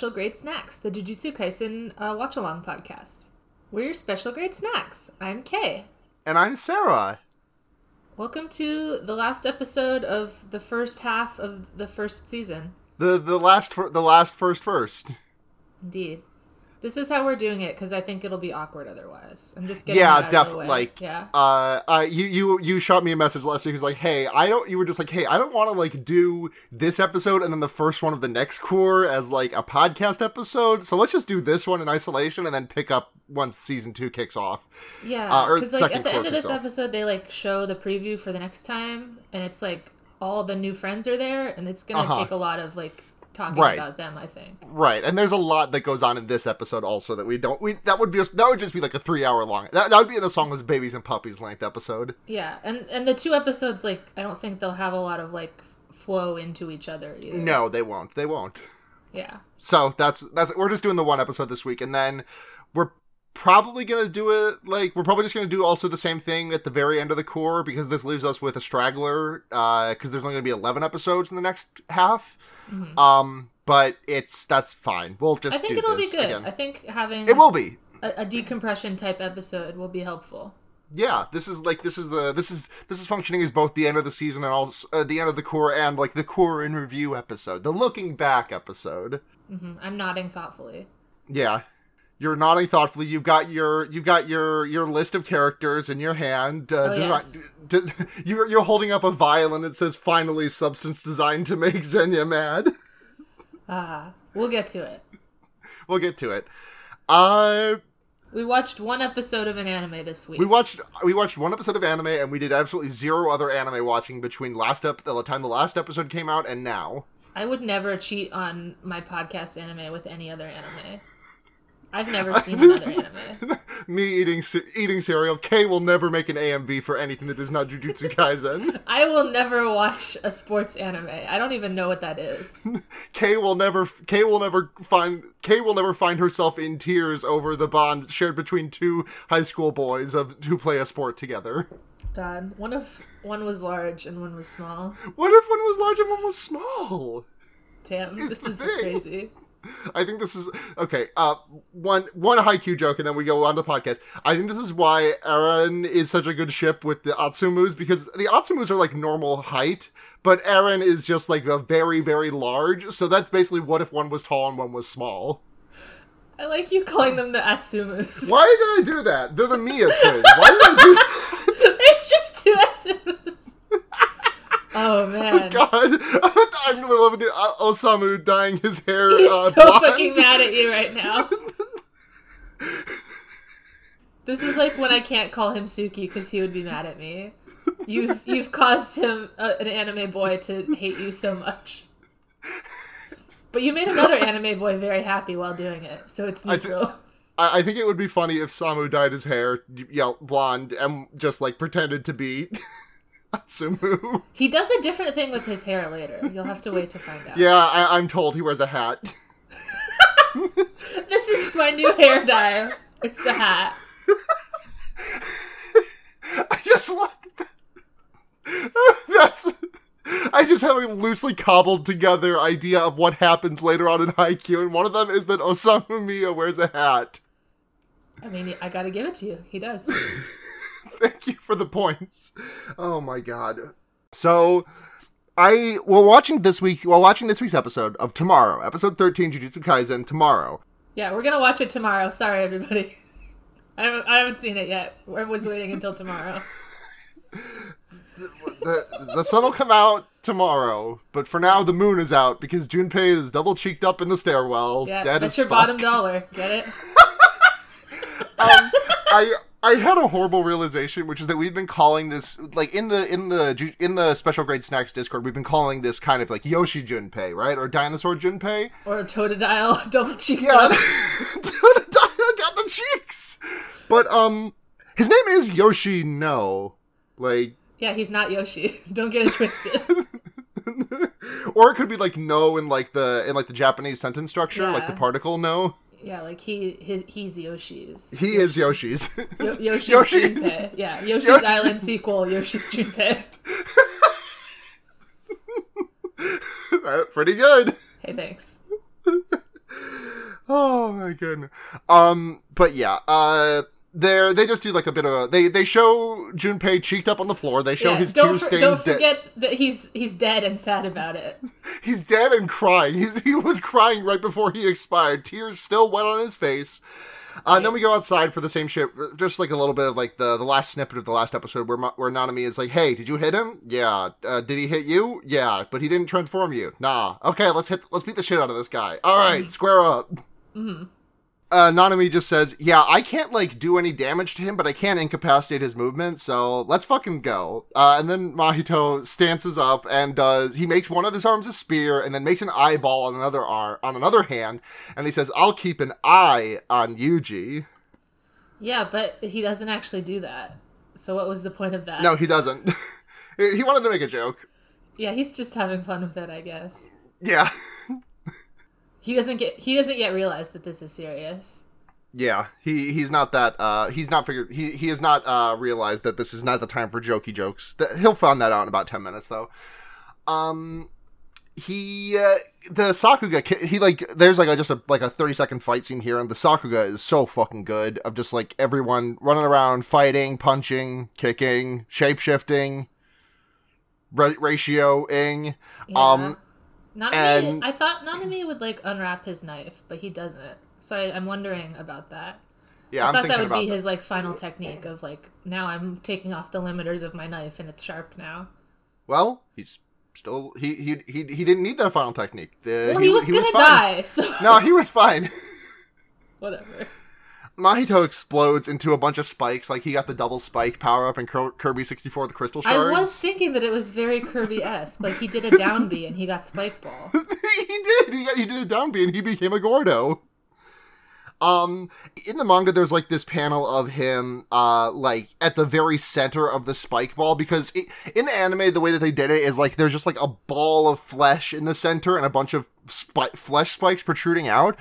Special Grade Snacks, the Jujutsu Kaisen uh, watch along podcast. We're your Special Grade Snacks. I'm Kay. And I'm Sarah. Welcome to the last episode of the first half of the first season. The the last the last first first. Indeed. This is how we're doing it because I think it'll be awkward otherwise. I'm just getting Yeah, that out of the definitely. Like, yeah. uh, uh, you you you shot me a message last week. Who's like, hey, I don't. You were just like, hey, I don't want to like do this episode and then the first one of the next core as like a podcast episode. So let's just do this one in isolation and then pick up once season two kicks off. Yeah, uh, because like at the end of this so. episode, they like show the preview for the next time, and it's like all the new friends are there, and it's gonna Uh-huh. take a lot of like talking Right. about them. I think. Right, and there's a lot that goes on in this episode also that we don't. We that would be that would just be like a three hour long. That, that would be in a song was babies and puppies length episode. Yeah, and and the two episodes, like I don't think they'll have a lot of like flow into each other either. No, they won't. They won't. Yeah. So that's that's we're just doing the one episode this week, and then we're probably gonna do it like we're probably just gonna do also the same thing at the very end of the core because this leaves us with a straggler uh, because there's only gonna be 11 episodes in the next half. Um, but it's that's fine. We'll just Mm-hmm. I think it'll be good. again. I think having It will be. a, a decompression type episode will be helpful. Yeah, this is like this is the this is this is functioning as both the end of the season and also uh, the end of the core and like the core in review episode, the looking back episode. mm-hmm. I'm nodding thoughtfully. Yeah. You're nodding thoughtfully. You've got your you've got your your list of characters in your hand. Uh, Oh, yes. you're you're holding up a vial and it says "Finally, substance designed to make Zenya mad." Ah, we'll get to it. we'll get to it. Uh, We watched one episode of an anime this week. we watched we watched one episode of anime and we did absolutely zero other anime watching between last ep- the time the last episode came out and now. I would never cheat on my podcast anime with any other anime. I've never seen another anime. Me eating eating cereal. Kay will never make an AMV for anything that is not Jujutsu Kaisen. I will never watch a sports anime. I don't even know what that is. Kay will never Kay will never find Kay will never find herself in tears over the bond shared between two high school boys of who play a sport together. God, one of one was large and one was small. What if one was large and one was small? Damn, It's this is thing. crazy. I think this is okay. Uh, one one haiku joke, and then we go on to podcast. I think this is why Aran is such a good ship with the Atsumus because the Atsumus are like normal height, but Aran is just like a very very large. So that's basically what if one was tall and one was small. I like you calling them the Atsumus. Why did I do that? They're the Miya twins. Why did I do that? There's just two Atsumus. oh man, God, I'm really loving it. Osamu dyeing his hair. he's uh, so blonde. fucking mad at you right now. This is like when I can't call him Suki because he would be mad at me. You've you've caused him, uh, an anime boy, to hate you so much. But you made another anime boy very happy while doing it, so it's neutral. I, I think it would be funny if Samu dyed his hair yeah, blonde and just like pretended to be Atsumu. he does a different thing with his hair later. You'll have to wait to find out. Yeah, I, I'm told he wears a hat. This is my new hair dye. It's a hat. I just love that. That's. I just have a loosely cobbled together idea of what happens later on in Haikyuu, and one of them is that Osamu Miya wears a hat. I mean, I gotta give it to you. He does. Thank you for the points. Oh my god. So I well watching this week while watching this week's episode of tomorrow, episode 13 Jujutsu Kaisen tomorrow. Yeah, we're gonna watch it tomorrow. Sorry, everybody. I haven't, I haven't seen it yet. I was waiting until tomorrow. The the sun will come out tomorrow, but for now the moon is out because Junpei is double cheeked up in the stairwell. Yeah, that's your fuck. bottom dollar. Get it? um, I I had a horrible realization, which is that we've been calling this like in the in the in the special grade snacks Discord, we've been calling this kind of like Yoshi Junpei, right, or Dinosaur Junpei. Or a Totodile double cheeked Yeah. Totodile got the cheeks. But um, his name is Yoshi No, like, Yeah, he's not Yoshi. Don't get it twisted. or it could be like no in like the in like the Japanese sentence structure, like the particle no. Yeah, like he, he he's Yoshi's. He is Yoshi's. Yo- Yoshi's Yoshi. Junpei. Yeah, Yoshi's Yoshi. Island sequel. Yoshi's Junpei. Uh, Pretty good. Hey, thanks. Oh my goodness. Um, but yeah, uh, there they just do like a bit of a they they show Junpei cheeked up on the floor. They show Yeah, his don't, tear for- stained. don't forget that he's he's dead and sad about it. He's dead and crying. He's, he was crying right before he expired. Tears still wet on his face. Uh, and then we go outside for the same shit. Just like a little bit of like the, the last snippet of the last episode where where Nanami is like, "Hey, did you hit him? Yeah. Uh, did he hit you? Yeah. But he didn't transform you. Nah. Okay, let's hit. Let's beat the shit out of this guy. All right, square up." hmm uh, Nanami just says, "Yeah, I can't like do any damage to him, but I can incapacitate his movement. So let's fucking go." Uh, and then Mahito stances up and does. He makes one of his arms a spear, and then makes an eyeball on another arm on another hand, and he says, "I'll keep an eye on Yuji." Yeah, but he doesn't actually do that. So what was the point of that? No, he doesn't. he wanted to make a joke. Yeah, he's just having fun with it, I guess. Yeah, He doesn't get he doesn't yet realize that this is serious. yeah. He he's not that. Uh, he's not figured. He he has not uh realized that this is not the time for jokey jokes. That he'll find that out in about ten minutes, though. Um, he uh, the Sakuga he like there's like a, just a like a 30 second fight scene here and the Sakuga is so fucking good of just like everyone running around fighting punching kicking shapeshifting, ra- ratioing Yeah. Um, Nanami, and- I thought Nanami would like unwrap his knife, but he doesn't. So I, I'm wondering about that. yeah I I'm thought that would be that. his like final technique of like now I'm taking off the limiters of my knife and it's sharp now. well he's still he he he, he didn't need that final technique the, Well, he, was gonna fine. die, so no he was fine whatever. Mahito explodes into a bunch of spikes like he got the double spike power up in Kirby 64 the crystal shard. I was thinking that it was very Kirby esque. Like he did a down B and he got spike ball. he did. He, he did a down B and he became a Gordo. Um, in the manga, there's like this panel of him, uh, like at the very center of the spike ball because it, in the anime, the way that they did it is like there's just like a ball of flesh in the center and a bunch of spi- flesh spikes protruding out.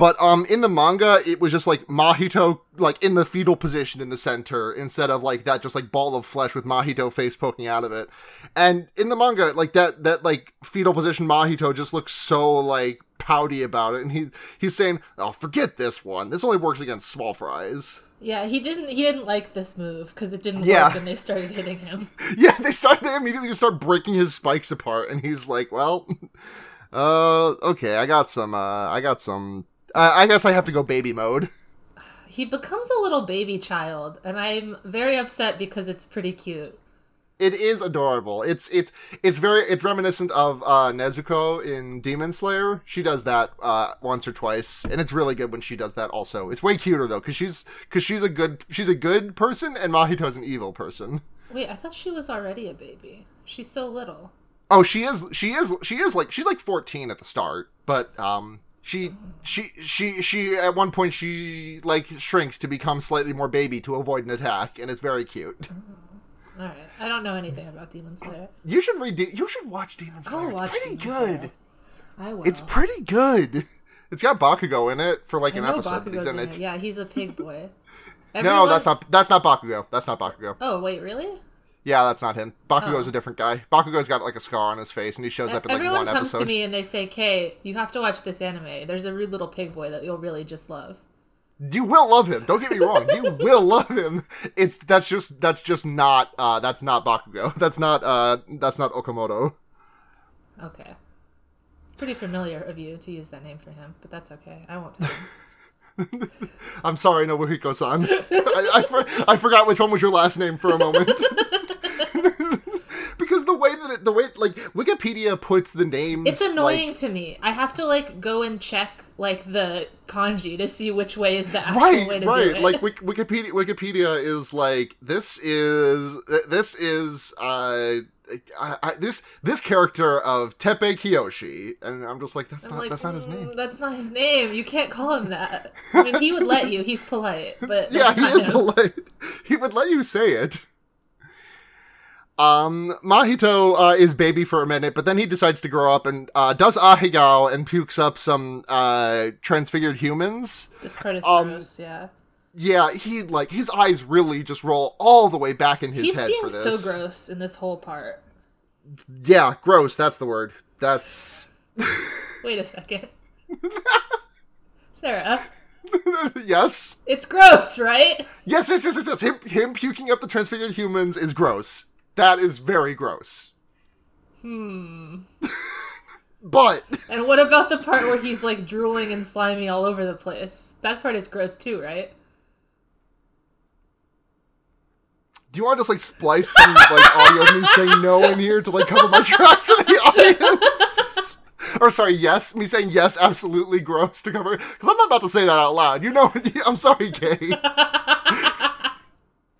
But um, in the manga, it was just like Mahito like in the fetal position in the center instead of like that just like ball of flesh with Mahito face poking out of it. And in the manga, like that that like fetal position Mahito just looks so like pouty about it, and he he's saying, "Oh, forget this one. This only works against small fries." Yeah, he didn't he didn't like this move because it didn't Yeah. work and they started hitting him. Yeah, they start they immediately just start breaking his spikes apart, and he's like, "Well, uh, okay, I got some. Uh, I got some. Uh, I guess I have to go baby mode." He becomes a little baby child, and I'm very upset because it's pretty cute. It is adorable. It's it's it's very it's reminiscent of uh, Nezuko in Demon Slayer. She does that uh, once or twice, and it's really good when she does that. Also, it's way cuter though because she's because she's a good she's a good person, and Mahito's an evil person. Wait, I thought she was already a baby. She's so little. Oh, she is she is she is like she's like fourteen at the start, but um she she she she at one point she like shrinks to become slightly more baby to avoid an attack, and it's very cute. All right, I don't know anything about Demon Slayer. You should read. De- you should watch Demon Slayer. I'll It's pretty Demon good. Slayer. I will. It's pretty good. It's got Bakugo in it for like I an episode. Bakugo's He's in in it. it. Yeah, he's a pig boy. No, that's not. That's not Bakugo. That's not Bakugo. Oh wait, really? Yeah, that's not him. Bakugo's Oh. a different guy. Bakugo's got like a scar on his face, and he shows up in like Everyone one comes episode. to me and they say, "Kay, you have to watch this anime. There's a rude little pig boy that you'll really just love." You will love him. Don't get me wrong. You will love him. It's that's just that's just not uh that's not Bakugo. That's not uh that's not Okamoto. Okay. Pretty familiar of you to use that name for him, but that's okay. I won't tell. I'm sorry, Nobuhiko-san. I, I, for, I forgot which one was your last name for a moment. The way that it, the way like Wikipedia puts the names, It's annoying like- to me. I have to like go and check like the kanji to see which way is the actual right, way to right. do it. Like Wikipedia, Wikipedia is like this is this is uh. I, I, this this character of Teppei Kiyoshi, and I'm just like that's I'm not like, that's not his "Mm, name. That's not his name. You can't call him that. I mean, he would let you. He's polite, but Yeah, he is him. polite. He would let you say it. Um, Mahito uh, is baby for a minute, but then he decides to grow up and uh, does ahegao and pukes up some uh, transfigured humans. This part is Um, gross. Yeah, Yeah, he like his eyes really just roll all the way back in his he's head He's being so gross in this whole part. Yeah, gross. That's the word. That's Wait a second. Sarah, yes. it's gross, right? Yes, yes, yes, yes, yes. Him, him puking up the transfigured humans is gross. That is very gross. Hmm. But And what about the part where he's like drooling and slimy all over the place? That part is gross too, right? do you want to just like splice some like audio of me saying no in here to like cover my tracks to the audience? or sorry, yes, me saying yes, absolutely gross to cover because I'm not about to say that out loud. You know, I'm sorry, Kay.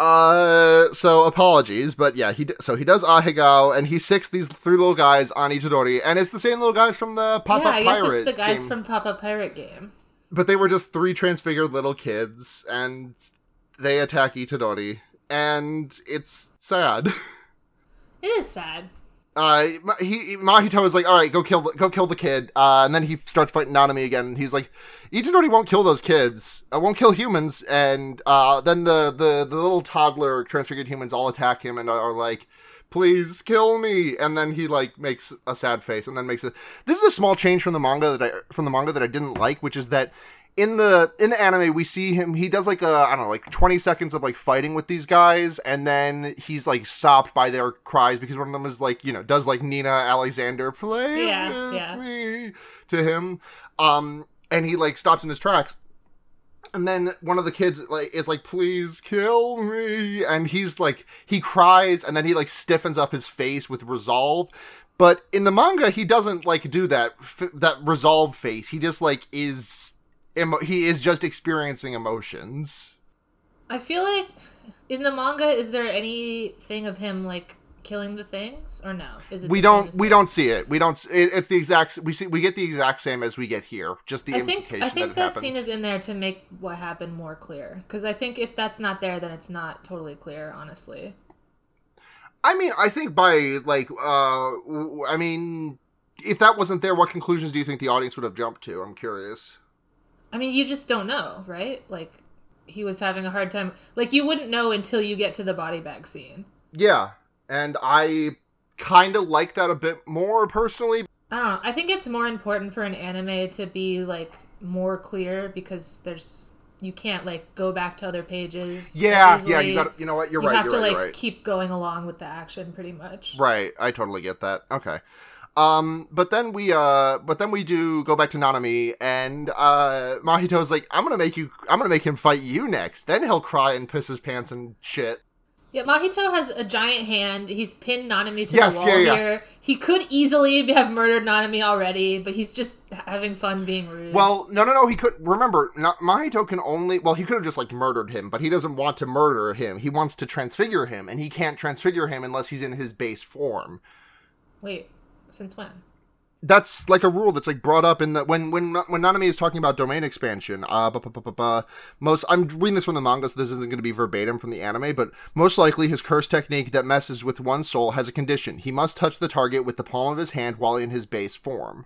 Uh, so apologies, but yeah, he d- so he does ahegao, and he sicks these three little guys on Itadori, and it's the same little guys from the Pop yeah, Up I guess Pirate it's the guys game. from Pop Up Pirate game. but they were just three transfigured little kids, and they attack Itadori, and it's sad. It is sad. Uh, he Mahito is like, all right, go kill, the, go kill the kid. Uh, and then he starts fighting Nanami again. He's like, Itadori won't kill those kids. I won't kill humans. And uh, then the, the the little toddler transfigured humans all attack him and are like, please kill me. And then he like makes a sad face and then makes a. This is a small change from the manga that I from the manga that I didn't like, which is that in the in the anime we see him he does like a i don't know like 20 seconds of like fighting with these guys and then he's like stopped by their cries because one of them is like you know does like nina alexander play Yeah, with yeah. me to him. Um and he like stops in his tracks. And then one of the kids like is like please kill me. And he's like he cries and then he like stiffens up his face with resolve. But in the manga he doesn't like do that f- that resolve face. He just like is emo- he is just experiencing emotions I feel like in the manga, is there anything of him like killing the things or no? Is it we don't we don't see it we don't it, it's the exact we see we get the exact same as we get here just the I think I think that, that, scene is in there to make what happened more clear. Because I think if that's not there, then it's not totally clear. Honestly, I mean, I think by like, uh, I mean, if that wasn't there, what conclusions do you think the audience would have jumped to? I'm curious. I mean, you just don't know, right? Like he was having a hard time. Like you wouldn't know until you get to the body bag scene. Yeah, and I kind of like that a bit more personally. I don't know. I think it's more important for an anime to be like more clear because there's you can't like go back to other pages. Yeah, yeah, you got. You know what? You're You right. have You're to right. like right. keep going along with the action, pretty much. Right, I totally get that. Okay. Um, but then we uh but then we do go back to Nanami and uh Mahito's like, I'm gonna make you I'm gonna make him fight you next. Then he'll cry and piss his pants and shit. Yeah, Mahito has a giant hand. He's pinned Nanami to Yes, the wall yeah, yeah. here. He could easily have murdered Nanami already, but he's just having fun being rude. Well, no, no, no. He could remember. Not, Mahito can only. Well, he could have just like murdered him, but he doesn't want to murder him. He wants to transfigure him, and he can't transfigure him unless he's in his base form. wait, since when? That's like a rule that's like brought up in the when when when Nanami is talking about domain expansion. Uh, bu- bu- bu- bu- most I'm reading this from the manga, so this isn't going to be verbatim from the anime, but most likely his curse technique that messes with one soul has a condition. He must touch the target with the palm of his hand while in his base form.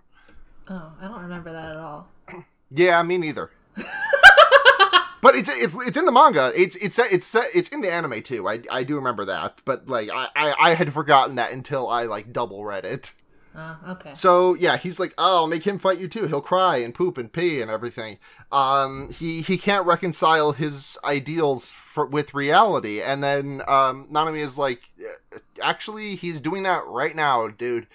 Oh, I don't remember that at all. Yeah, me neither. but it's it's it's in the manga. It's it's it's it's in the anime too. I I do remember that, but like I I, I had forgotten that until I like double read it. Oh, okay. So yeah, he's like, oh, I'll make him fight you too. He'll cry and poop and pee and everything. Um, he he can't reconcile his ideals for, with reality. And then um, Nanami is like, actually, he's doing that right now, dude.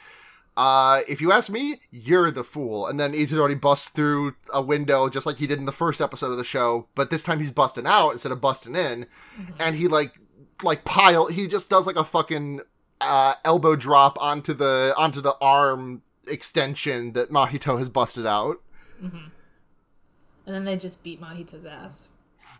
Uh, if you ask me, you're the fool. And then Itadori busts through a window just like he did in the first episode of the show, but this time he's busting out instead of busting in. And he like like pile he just does like a fucking uh, elbow drop onto the onto the arm extension that Mahito has busted out. And then they just beat Mahito's ass.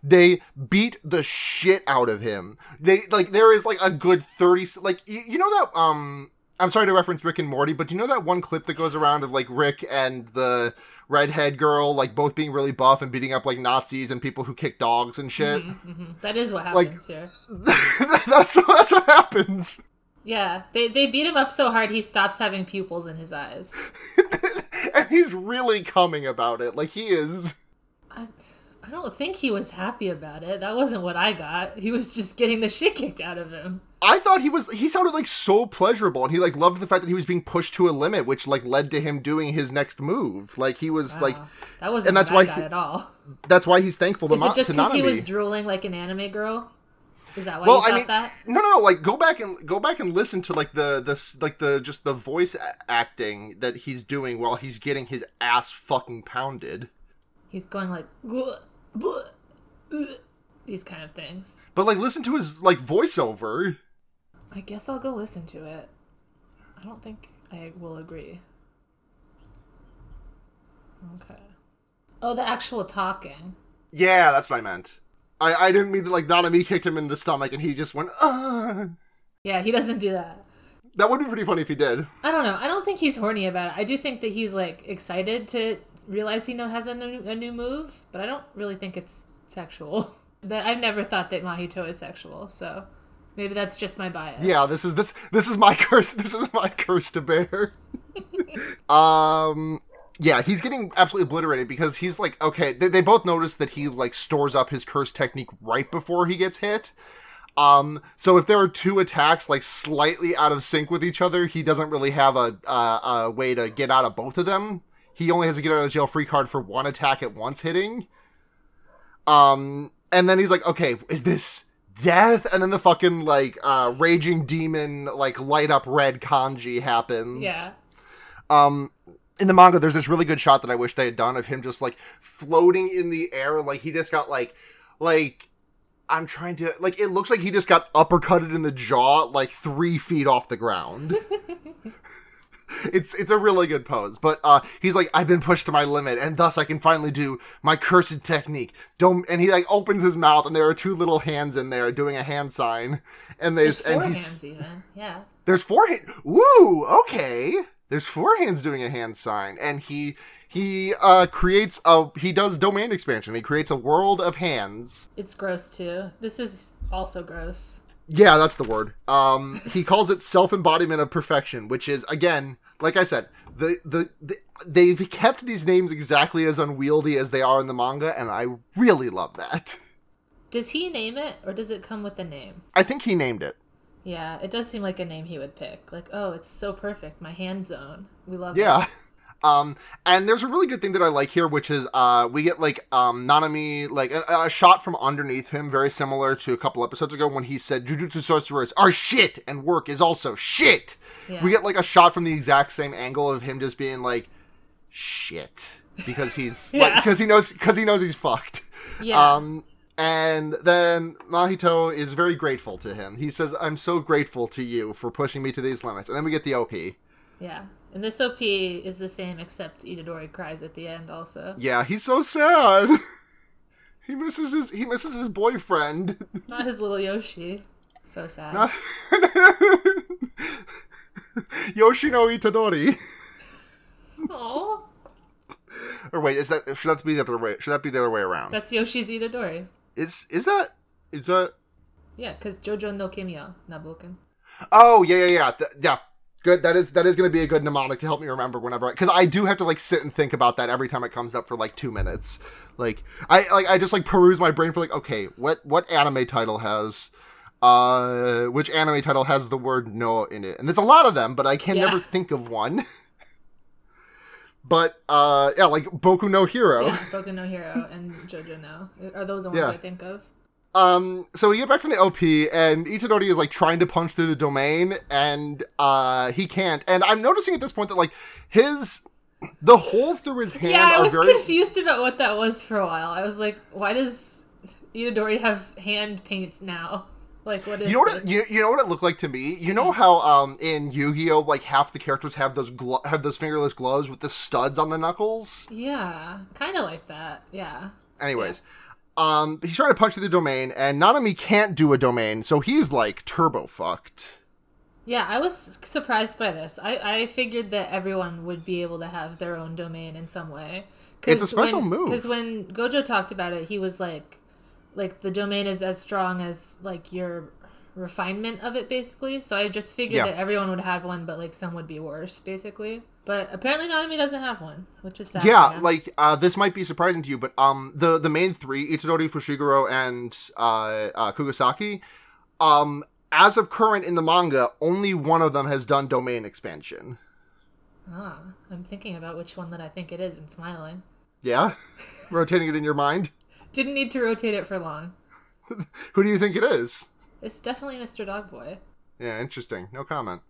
They beat the shit out of him. They like there is like a good thirty. like you, you know that um I'm sorry to reference Rick and Morty, but do you know that one clip that goes around of like Rick and the redhead girl like both being really buff and beating up like Nazis and people who kick dogs and shit? hmm That is what Like- happens here. that's that's what happens. Yeah, they they beat him up so hard he stops having pupils in his eyes. and he's really coming about it. Like he is I, I don't think he was happy about it. That wasn't what I got. He was just getting the shit kicked out of him. I thought he was he sounded like so pleasurable and he like loved the fact that he was being pushed to a limit which like led to him doing his next move. Like he was Wow. like that wasn't and that's why he- at all. that's why he's thankful to, Is it just because he was drooling like an anime girl? Is that why well, you I mean, that? no, no, no. Like, go back and go back and listen to like the the s- like the just the voice acting that he's doing while he's getting his ass fucking pounded. He's going like "Bleh, bleh, uh, ugh," these kind of things. But like, listen to his like voiceover. I guess I'll go listen to it. I don't think I will agree. Okay. Oh, the actual talking. Yeah, that's what I meant. I I didn't mean that like Nanami kicked him in the stomach and he just went. Uh. Yeah, he doesn't do that. That would be pretty funny if he did. I don't know. I don't think he's horny about it. I do think that he's like excited to realize he know has a new, a new move, but I don't really think it's sexual. That I've never thought that Mahito is sexual, so maybe that's just my bias. Yeah, this is this this is my curse. This is my curse to bear. um, yeah, he's getting absolutely obliterated because he's like, okay, they, they both notice that he like stores up his curse technique right before he gets hit. Um, so if there are two attacks like slightly out of sync with each other, he doesn't really have a uh, a way to get out of both of them. He only has to get out of jail free card for one attack at once hitting. Um, and then he's like, okay, is this death? And then the fucking like uh raging demon like light up red kanji happens. Yeah. Um in the manga there's this really good shot that I wish they had done of him just like floating in the air like he just got like like I'm trying to like it looks like he just got uppercutted in the jaw like 3 feet off the ground. it's it's a really good pose, but uh he's like I've been pushed to my limit and thus I can finally do my cursed technique. Don't and he like opens his mouth and there are two little hands in there doing a hand sign and there's, There's four and he's hands even. Yeah. there's four hand. Woo! Okay. There's four hands doing a hand sign, and he he uh creates a he does domain expansion. He creates a world of hands. It's gross too. This is also gross. Yeah, that's the word. Um, he calls it self embodiment of perfection, which is again, like I said, the, the the they've kept these names exactly as unwieldy as they are in the manga, and I really love that. Does he name it or does it come with the name? I think he named it. Yeah, it does seem like a name he would pick. Like, oh, it's so perfect. My hand zone. We love Yeah. it. Um, and there's a really good thing that I like here, which is uh, we get like um, Nanami like a, a shot from underneath him, very similar to a couple episodes ago when he said Jujutsu sorcerers are shit and work is also shit. Yeah. We get like a shot from the exact same angle of him just being like shit because he's like because he knows because he knows he's fucked. Yeah. Um, and then Mahito is very grateful to him. He says, "I'm so grateful to you for pushing me to these limits." And then we get the OP. yeah. And this OP is the same except Itadori cries at the end also. Yeah, he's so sad. he misses his he misses his boyfriend. Not his little Yoshi. So sad. Not- Yoshino Itadori. Aw. Or wait, is that should that be the other way? Should that be the other way around? That's Yoshi's Itadori. Is is that is that? Yeah, because Jojo no Kimiya, Naboken. Oh yeah yeah yeah Th- yeah. Good. That is that is going to be a good mnemonic to help me remember whenever because I do have to like sit and think about that every time it comes up for like two minutes. Like I like I just like peruse my brain for like okay what what anime title has uh which anime title has the word no in it and there's a lot of them but I can Yeah. never think of one. but uh yeah like Boku no Hero. Yeah, Boku no Hero and Jojo no. Are those the ones Yeah. I think of? Um, so we get back from the OP, and Itadori is like trying to punch through the domain, and uh, he can't. And I'm noticing at this point that like his the holes through his hand Yeah, I was very confused about what that was for a while. I was like, why does Itadori have hand paints now? Like, what is You know what? It, you, you know what it looked like to me. You know how um in Yu-Gi-Oh like half the characters have those glo- have those fingerless gloves with the studs on the knuckles. Yeah, kind of like that. Yeah. Anyways, um he's trying to punch through the domain, and Nanami can't do a domain, so he's like turbo fucked. Yeah, I was surprised by this. I, I figured that everyone would be able to have their own domain in some way. It's a special move. Because when Gojo talked about it, he was like, like the domain is as strong as like your refinement of it basically. So I just figured Yeah. that everyone would have one, but like some would be worse basically. But apparently Nanami doesn't have one, which is sad. yeah, him. like uh, this might be surprising to you, but um, the the main three, Itadori, Fushiguro, and uh, uh, Kugisaki, um, as of current in the manga, only one of them has done domain expansion. ah, I'm thinking about which one that I think it is and smiling. Yeah, rotating it in your mind. Didn't need to rotate it for long. Who do you think it is? It's definitely Mr. Dogboy. Yeah, interesting. No comment.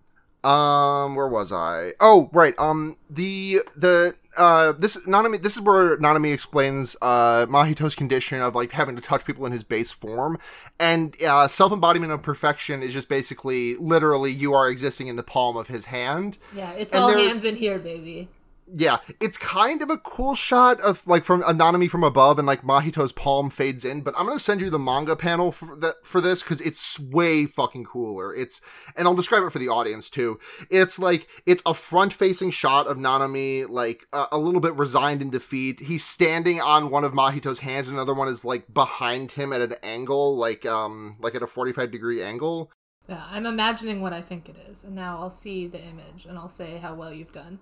Um, where was I? Oh, right. Um, the the uh this Nanami this is where Nanami explains uh Mahito's condition of like having to touch people in his base form, and uh, self embodiment of perfection is just basically literally you are existing in the palm of his hand. Yeah, it's And all hands in here, baby. Yeah, it's kind of a cool shot of like from Anonymity from above, and like Mahito's palm fades in. But I'm gonna send you the manga panel for that for this because it's way fucking cooler. It's and I'll describe it for the audience too. It's like it's a front facing shot of Nanami, like uh, a little bit resigned in defeat. He's standing on one of Mahito's hands, and another one is like behind him at an angle, like um like at a 45 degree angle. Yeah, I'm imagining what I think it is, and now I'll see the image and I'll say how well you've done.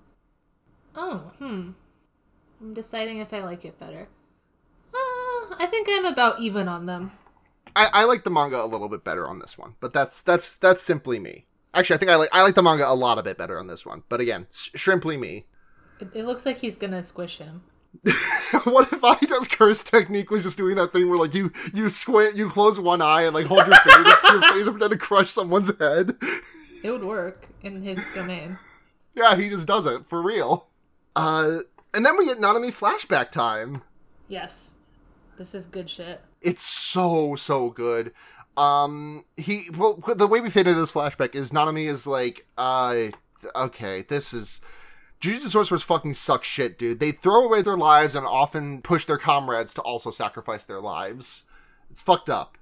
Oh, hmm. I'm deciding if I like it better. Uh, I think I'm about even on them. I, I like the manga a little bit better on this one, but that's that's that's simply me. Actually, I think I like I like the manga a lot a bit better on this one. But again, sh- shrimply me. It, it looks like he's gonna squish him. what if Aido's curse technique was just doing that thing where like you you squint, you close one eye and like hold your face up to your face and pretend to crush someone's head? It would work in his domain. yeah, he just does it for real. Uh, and then we get Nanami flashback time. Yes. This is good shit. it's so so good um he well the way we fit into this flashback is nanami is like uh okay this is Jujutsu sorcerers fucking suck shit, dude. They throw away their lives and often push their comrades to also sacrifice their lives. It's fucked up.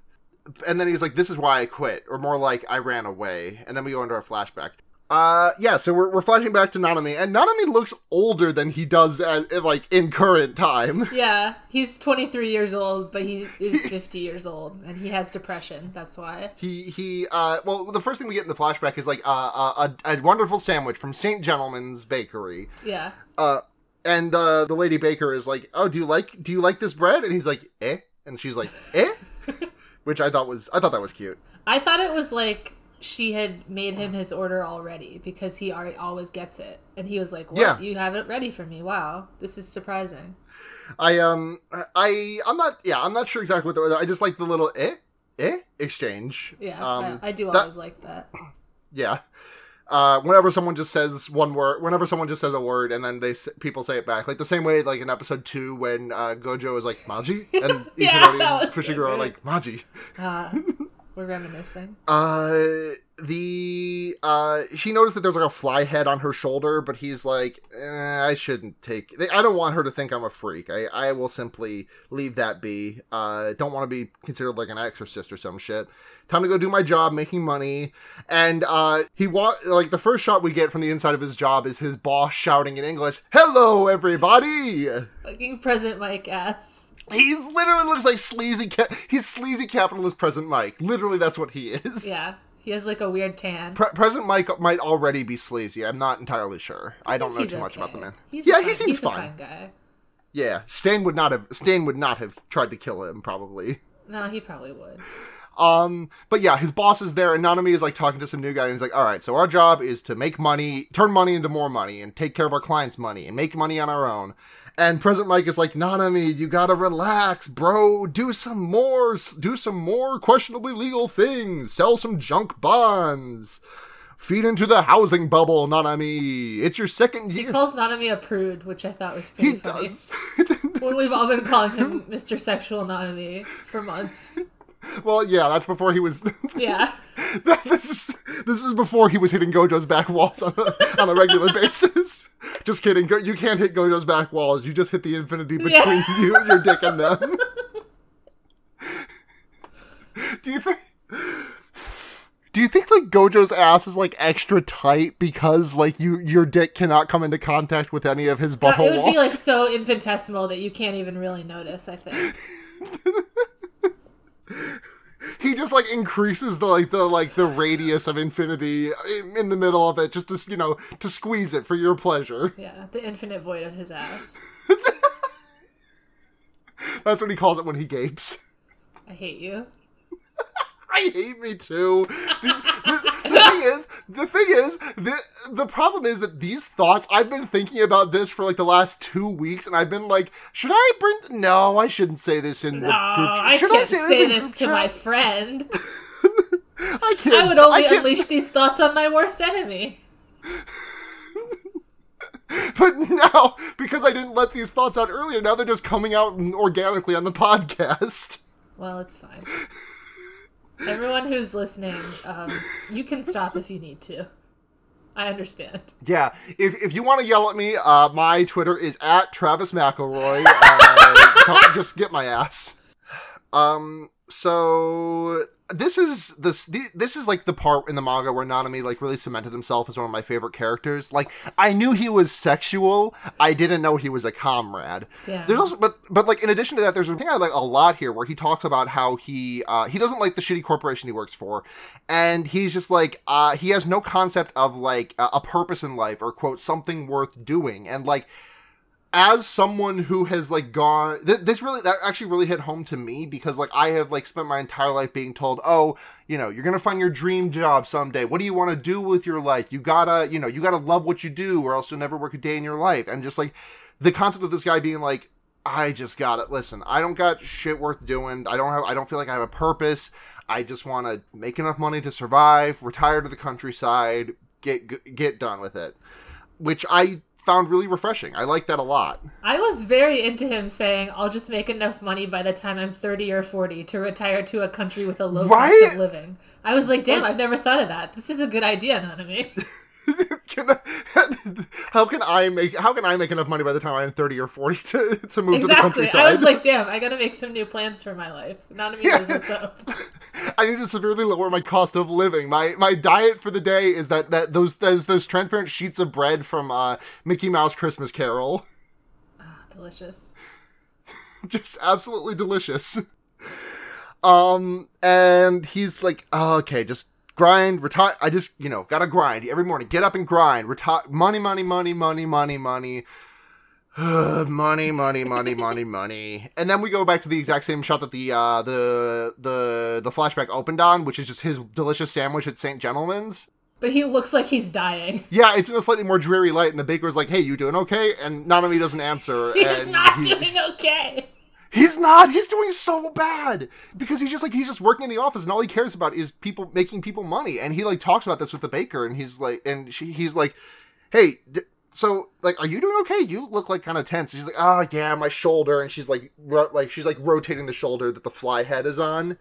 And then he's like, "This is why I quit," or more like, "I ran away." And then we go into our flashback. Uh, yeah. So we're, we're flashing back to Nanami, and Nanami looks older than he does as, like in current time. Yeah, he's 23 years old, but he is 50 years old, and he has depression. That's why. He he uh well the first thing we get in the flashback is like uh, a, a, a wonderful sandwich from St. Gentleman's Bakery. Yeah. Uh and uh the lady baker is like, "Oh, do you like do you like this bread?" And he's like, "Eh?" And she's like, "Eh?" Which I thought was I thought that was cute. I thought it was like she had made him his order already because he already always gets it, and he was like, "What? Yeah. You have it ready for me? Wow, this is surprising." I um I I'm not yeah, I'm not sure exactly what the I just like the little eh eh exchange. Yeah, Um I, I do that- always like that. Yeah. Uh, whenever someone just says one word, whenever someone just says a word, and then they people say it back, like the same way, like in episode two when uh, Gojo is like Maji, and Yeah, and was so Fushiguro are like Maji. Uh, we're reminiscing. Uh, the uh, she noticed that there's like a fly head on her shoulder, but he's like, eh, I shouldn't take. I don't want her to think I'm a freak. I I will simply leave that be. Uh, don't want to be considered like an exorcist or some shit. Time to go do my job, making money. And uh, he walk like the first shot we get from the inside of his job is his boss shouting in English, "Hello, everybody." Fucking Present Mic ass. He's literally looks like sleazy. Ca- he's sleazy capitalist Present Mic. Literally, that's what he is. Yeah, he has like a weird tan. Pre- Present Mic might already be sleazy. I'm not entirely sure. I, don't know too much about the man. He's yeah, a he seems fine. fine guy. Yeah, Stain would not have. Stain would not have tried to kill him. Probably. No, he probably would. Um, but yeah, his boss is there, and Nanami is like talking to some new guy, and he's like, "All right, so our job is to make money, turn money into more money, and take care of our clients' money, and make money on our own." And President Mike is like, "Nanami, you gotta relax, bro. Do some more, do some more questionably legal things. Sell some junk bonds." Feed into the housing bubble, Nanami. It's your second year. He calls Nanami a prude, which I thought was He pretty funny. does. When we've all been calling him Mr. Sexual Nanami for months. Well, yeah, that's before he was. Yeah. this is this is before he was hitting Gojo's back walls on a, on a regular basis. Just kidding. Go, you can't hit Gojo's back walls. You just hit the infinity between Yeah. you, your dick, and them. Do you think? Do you think like Gojo's ass is like extra tight because like you your dick cannot come into contact with any of his Uh, butthole it would walls? be like so infinitesimal that you can't even really notice, I think. He just like increases the like the like the radius of infinity in, in the middle of it just to you know to squeeze it for your pleasure. Yeah, the infinite void of his ass. That's what he calls it when he gapes. I hate you. I hate me too. Thing is, the thing is, the the problem is that these thoughts I've been thinking about this for like the last two weeks, and I've been like, should I bring? No, I shouldn't say this in the No, group. I Should can't say in this group to chat? my friend. I can't. I would only I unleash these thoughts on my worst enemy. But now, because I didn't let these thoughts out earlier, now they're just coming out organically on the podcast. Well, it's fine. Everyone who's listening, um, you can stop if you need to. I understand. Yeah, if, if you want to yell at me, uh, my Twitter is at Travis McElroy. Uh, just get my ass. Um. So this is this the- this is like the part in the manga where Nanami like really cemented himself as one of my favorite characters. Like I knew he was sexual, I didn't know he was a comrade. Yeah. There's also, but but like in addition to that, there's a thing I like a lot here where he talks about how he uh, he doesn't like the shitty corporation he works for, and he's just like uh, he has no concept of like a, a purpose in life or quote something worth doing, and like as someone who has like gone th- this really that actually really hit home to me because like i have like spent my entire life being told oh you know you're gonna find your dream job someday. What do you want to do with your life? You gotta you know you gotta love what you do or else you'll never work a day in your life. And just like the concept of this guy being like i just got it. Listen i don't got shit worth doing. I don't have i don't feel like i have a purpose. I just want to make enough money to survive retire to the countryside get get done with it. Which i found really refreshing i like that a lot I was very into him saying, I'll just make enough money by the time I'm 30 or 40 to retire to a country with a low Right? cost of living. I was like, damn, I've never thought of that. This is a good idea, Nanami. can I, how can I make how can I make enough money by the time I'm 30 or 40 to, to move to the exactly. countryside? I was like, damn, I gotta make some new plans for my life. Not Nanami knows what's up. I need to severely lower my cost of living. My my diet for the day is that that those those those transparent sheets of bread from uh, Mickey Mouse Christmas Carol. Ah, delicious. Just absolutely delicious. Um and he's like, oh, okay, just grind, retire. I just, you know, gotta grind every morning. Get up and grind. Retire. Money, money, money, money, money, money. money, money, money, money, money. And then we go back to the exact same shot that the uh the the the flashback opened on, which is just his delicious sandwich at St. Gentleman's. But he looks like he's dying. Yeah, it's in a slightly more dreary light, and the baker's like, "Hey, you doing okay?" And Nanami doesn't answer. He's not he- doing okay. He's not. He's doing so bad because he's just like he's just working in the office, and all he cares about is people making people money. And he like talks about this with the baker, and he's like, and she, he's like, "Hey, d- so like, are you doing okay? You look like kind of tense." She's like, "Oh yeah, my shoulder," and she's like, ro- like she's like rotating the shoulder that the fly head is on.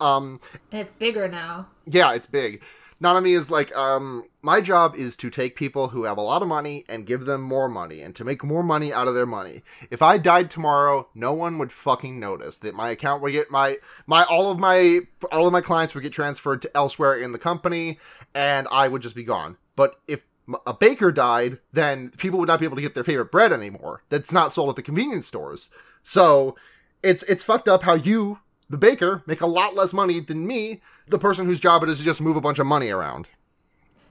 Um, And it's bigger now. yeah, it's big. Nanami is like, um, my job is to take people who have a lot of money and give them more money and to make more money out of their money. If I died tomorrow, no one would fucking notice that my account would get my my all of my all of my clients would get transferred to elsewhere in the company and I would just be gone. But if a baker died, then people would not be able to get their favorite bread anymore. That's not sold at the convenience stores. So it's it's fucked up how you the baker make a lot less money than me, the person whose job it is to just move a bunch of money around.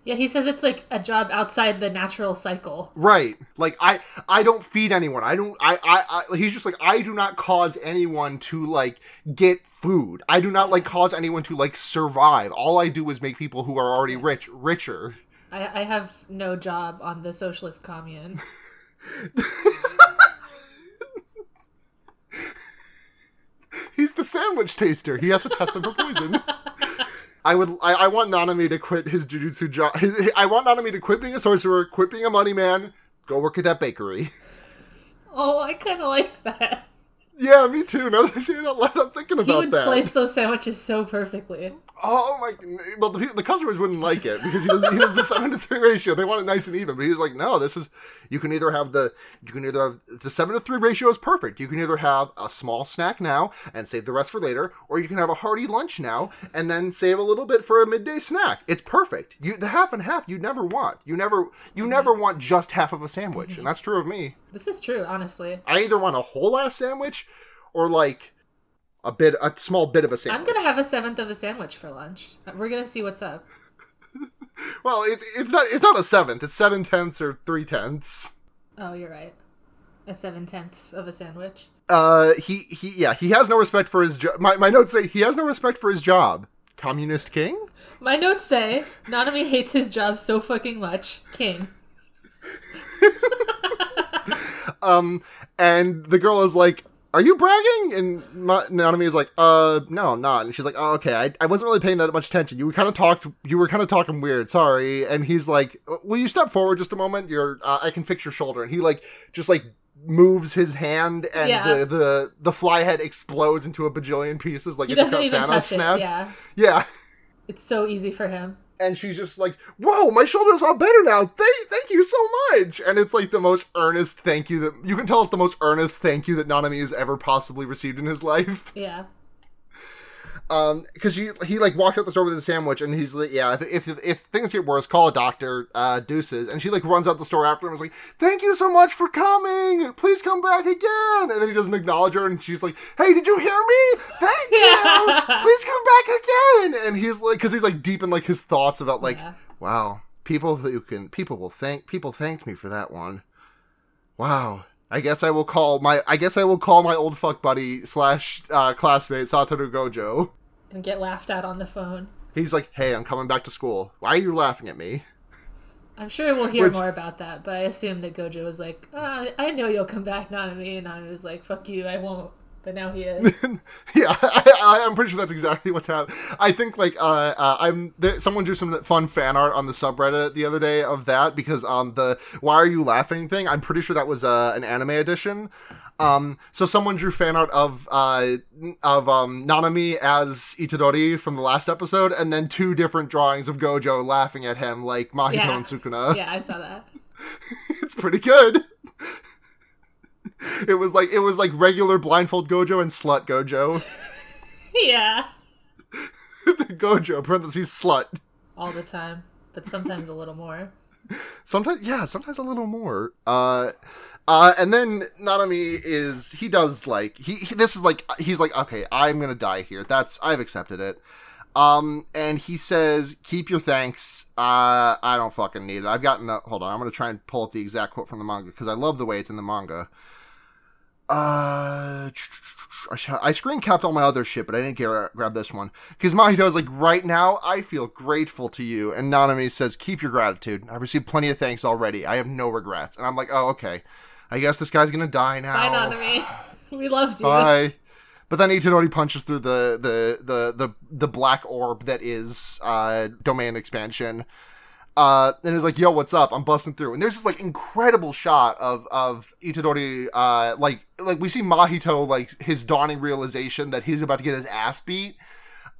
Yeah, he says it's like a job outside the natural cycle. Right. Like I I don't feed anyone. I don't I, I I he's just like I do not cause anyone to like get food. I do not like cause anyone to like survive. All I do is make people who are already rich richer. I, I have no job on the socialist commune. He's the sandwich taster. He has to test them for poison. I would. I, I want Nanami to quit his jujutsu job. I want Nanami to quit being a sorcerer, quit being a money man, go work at that bakery. Oh, I kind of like that. Yeah, me too. Now that I say it out loud, I'm thinking about that. He would that. slice those sandwiches so perfectly. Oh my! Well, the, the customers wouldn't like it because he does, he does the seven to three ratio. They want it nice and even. But he's like, no, this is. You can either have the you can either have the seven to three ratio is perfect. You can either have a small snack now and save the rest for later, or you can have a hearty lunch now and then save a little bit for a midday snack. It's perfect. You the half and half you never want. You never you never want just half of a sandwich, and that's true of me. This is true, honestly. I either want a whole ass sandwich or like a bit, a small bit of a sandwich. I'm gonna have a seventh of a sandwich for lunch. We're gonna see what's up. Well, it's it's not it's not a seventh. It's seven tenths or three tenths. Oh, you're right. A seven tenths of a sandwich. Uh, he he yeah he has no respect for his job. My my notes say he has no respect for his job. Communist king. My notes say Nanami hates his job so fucking much. King. Um, and the girl is like, "Are you bragging?" And Ma- Nanami is like, "Uh, no, I'm not." And she's like, "Oh, okay. I, I wasn't really paying that much attention. You kind of talked. You were kind of talking weird. Sorry." And he's like, "Will you step forward just a moment? You're. Uh, I can fix your shoulder." And he like just like moves his hand, and Yeah. the the the fly head explodes into a bajillion pieces. Like He it just doesn't got even Thanos touch snapped. it. Yeah. yeah. It's so easy for him. And she's just like, "Whoa, my shoulders are better now. Thank, thank you so much." And it's like the most earnest thank you that you can tell it's the most earnest thank you that Nanami has ever possibly received in his life. Yeah. Um, because he he like walks out the store with his sandwich, and he's like, "Yeah, if if, if things get worse, call a doctor." Uh, deuces, and she like runs out the store after him. and is like, "Thank you so much for coming. Please come back again." And then he doesn't acknowledge her, and she's like, "Hey, did you hear me? Thank you. Please come back again." And he's like, because he's like deep in like his thoughts about like. yeah. Wow. People who can people will thank people thanked me for that one. Wow. I guess I will call my I guess I will call my old fuck buddy slash uh, classmate Satoru Gojo. And get laughed at on the phone. He's like, "Hey, I'm coming back to school. Why are you laughing at me?" I'm sure we'll hear Which- more about that, but I assume that Gojo was like, uh, I know you'll come back, Nanami. And Nanami was like, fuck you, I won't. But now he is. yeah, I, I'm pretty sure that's exactly what's happening. I think like uh, uh I'm there, someone drew some fun fan art on the subreddit the other day of that because um the why are you laughing thing. I'm pretty sure that was uh, an anime edition. Um, so someone drew fan art of uh of um Nanami as Itadori from the last episode, and then two different drawings of Gojo laughing at him like Mahito Yeah. and Sukuna. yeah, I saw that. it's pretty good. It was like it was like regular blindfold Gojo and slut Gojo. yeah. Gojo, parentheses, slut. All the time. But sometimes a little more. Sometimes, yeah, sometimes a little more. Uh, uh, and then Nanami is, he does like, he, he, this is like, he's like, okay, I'm gonna die here. That's, I've accepted it. Um, and he says, keep your thanks. Uh, I don't fucking need it. I've gotten, a, hold on, I'm gonna try and pull up the exact quote from the manga, because I love the way it's in the manga. Uh, I, screen capped all my other shit, but I didn't get, grab this one. Because Mahito is like, right now, I feel grateful to you. And Nanami says, keep your gratitude. I've received plenty of thanks already. I have no regrets. And I'm like, oh, okay. I guess this guy's gonna die now. Bye, Nanami. We loved you. Bye. But then Itadori punches through the the the the, the black orb that is uh, domain expansion. Uh, and is like, "Yo, what's up? I'm busting through." And there's this like incredible shot of of Itadori, uh, like like we see Mahito like his dawning realization that he's about to get his ass beat.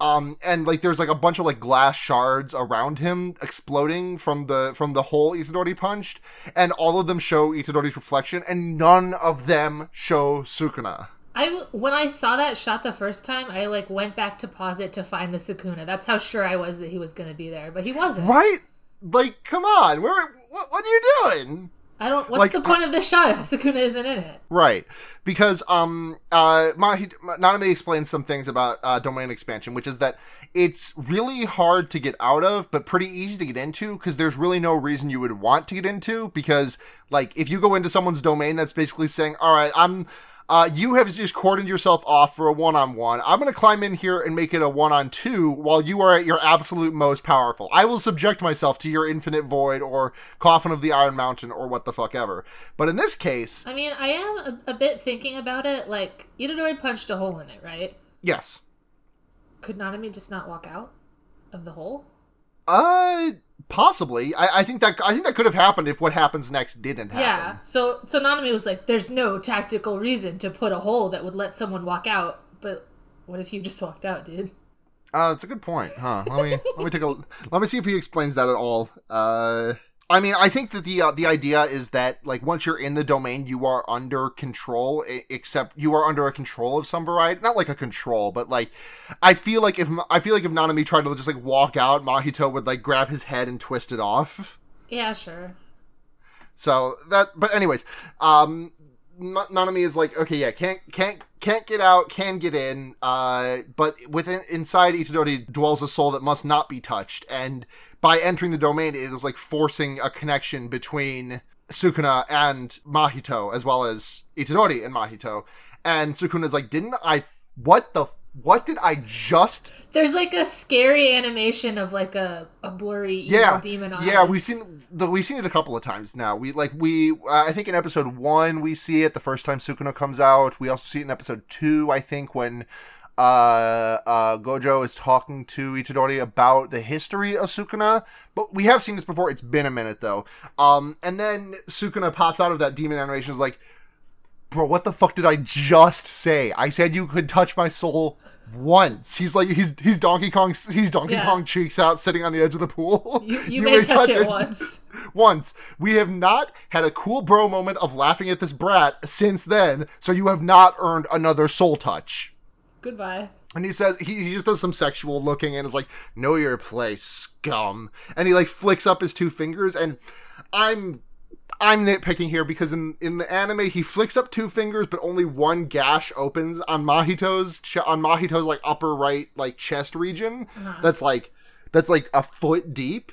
Um, and like there's like a bunch of like glass shards around him exploding from the from the hole Itadori punched, and all of them show Itadori's reflection, and none of them show Sukuna. I when I saw that shot the first time, I like went back to pause it to find the Sukuna. That's how sure I was that he was going to be there, but he wasn't. Right? Like, come on, where? What, what are you doing? I don't. What's Like, the point of this shot if Sukuna isn't in it? Right, because um, uh, Mahi, Nanami explains some things about uh, domain expansion, which is that it's really hard to get out of, but pretty easy to get into because there's really no reason you would want to get into because, like, if you go into someone's domain, that's basically saying, "All right, I'm." Uh, you have just cordoned yourself off for a one-on-one. I'm going to climb in here and make it a one-on-two while you are at your absolute most powerful. I will subject myself to your infinite void or coffin of the Iron Mountain or what the fuck ever. But in this case, I mean, I am a, a bit thinking about it. Like Itadori punched a hole in it, right? yes. Could Nanami just not walk out of the hole? Uh, possibly. I, I think that I think that could have happened if what happens next didn't happen. Yeah. So so Nanami was like, "There's no tactical reason to put a hole that would let someone walk out." But what if you just walked out, dude? Uh, that's a good point, huh? Let me let me take a let me see if he explains that at all. Uh, I mean, I think that the uh, the idea is that like once you're in the domain, you are under control. Except you are under a control of some variety, not like a control, but like I feel like if I feel like if Nanami tried to just like walk out, Mahito would like grab his head and twist it off. Yeah, sure. So that, but anyways, um, Na- Nanami is like, okay, yeah, can't can't can't get out, can get in, uh, but within inside Itadori dwells a soul that must not be touched, and by entering the domain, it is like forcing a connection between Sukuna and Mahito, as well as Itadori and Mahito. And Sukuna is like, didn't I? What the? What did I just? There's like a scary animation of like a, a blurry evil Yeah, demon eyes. yeah. We've seen the we've seen it a couple of times now. We like we uh, I think in episode one we see it the first time Sukuna comes out. We also see it in episode two. I think when uh, uh, Gojo is talking to Itadori about the history of Sukuna. But we have seen this before. It's been a minute though. Um, and then Sukuna pops out of that demon animation. Is like, bro, what the fuck did I just say? I said you could touch my soul once. He's like, he's he's Donkey Kong. He's Donkey Yeah. Kong cheeks out, sitting on the edge of the pool. You, you, may touch, it once. once. We have not had a cool bro moment of laughing at this brat since then. So you have not earned another soul touch. Goodbye. And he says he, he just does some sexual looking and is like, "Know your place, scum." And he like flicks up his two fingers, and I'm I'm nitpicking here because in in the anime he flicks up two fingers, but only one gash opens on Mahito's ch- on Mahito's like upper right like chest region. That's like that's like a foot deep.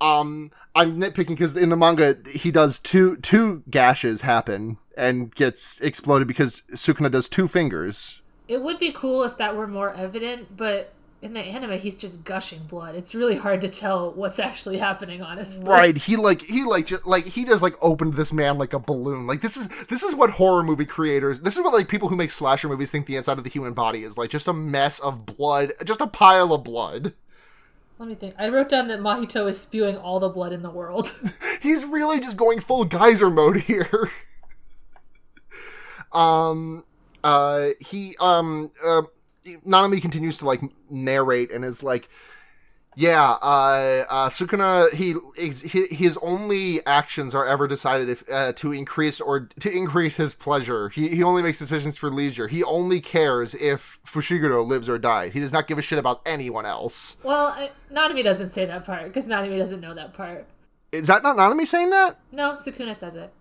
Um, I'm nitpicking because in the manga he does two two gashes happen and gets exploded because Sukuna does two fingers. It would be cool if that were more evident, but in the anime, he's just gushing blood. It's really hard to tell what's actually happening, honestly. Right, he like he like just like he just like opened this man like a balloon. Like this is this is what horror movie creators, this is what like people who make slasher movies think the inside of the human body is like just a mess of blood, just a pile of blood. Let me think. I wrote down that Mahito is spewing all the blood in the world. He's really just going full geyser mode here. um uh he um uh Nanami continues to like narrate and is like yeah, uh, uh, Sukuna, he, ex- his only actions are ever decided if, uh, to increase or to increase his pleasure. He, he only makes decisions for leisure. He only cares if Fushiguro lives or dies. He does not give a shit about anyone else. well, I, Nanami doesn't say that part because Nanami doesn't know that part. Is that not Nanami saying that? No, Sukuna says it.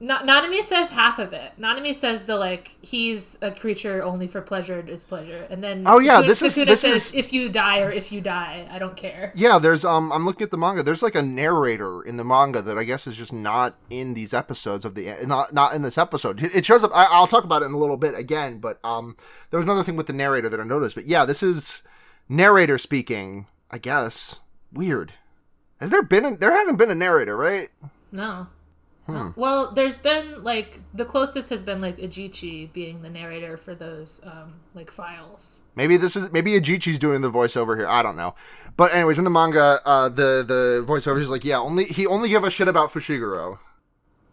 Na- Nanami says half of it. Nanami says the like he's a creature only for pleasure and displeasure, and then Oh, yeah, this is- Sukuna this says is- if you die or if you die, I don't care. Yeah, there's um I'm looking at the manga. There's like a narrator in the manga that I guess is just not in these episodes of the not not in this episode. It shows up. I, I'll talk about it in a little bit again, but um there was another thing with the narrator that I noticed. But yeah, this is narrator speaking. I guess weird. Has there been a, there hasn't been a narrator, right? No. Hmm. Well, there's been like the closest has been like Ajichi being the narrator for those um like files. Maybe this is maybe Ajichi's doing the voiceover here. I don't know. But anyways, in the manga, uh, the the voiceover is like, yeah, only he only give a shit about Fushiguro.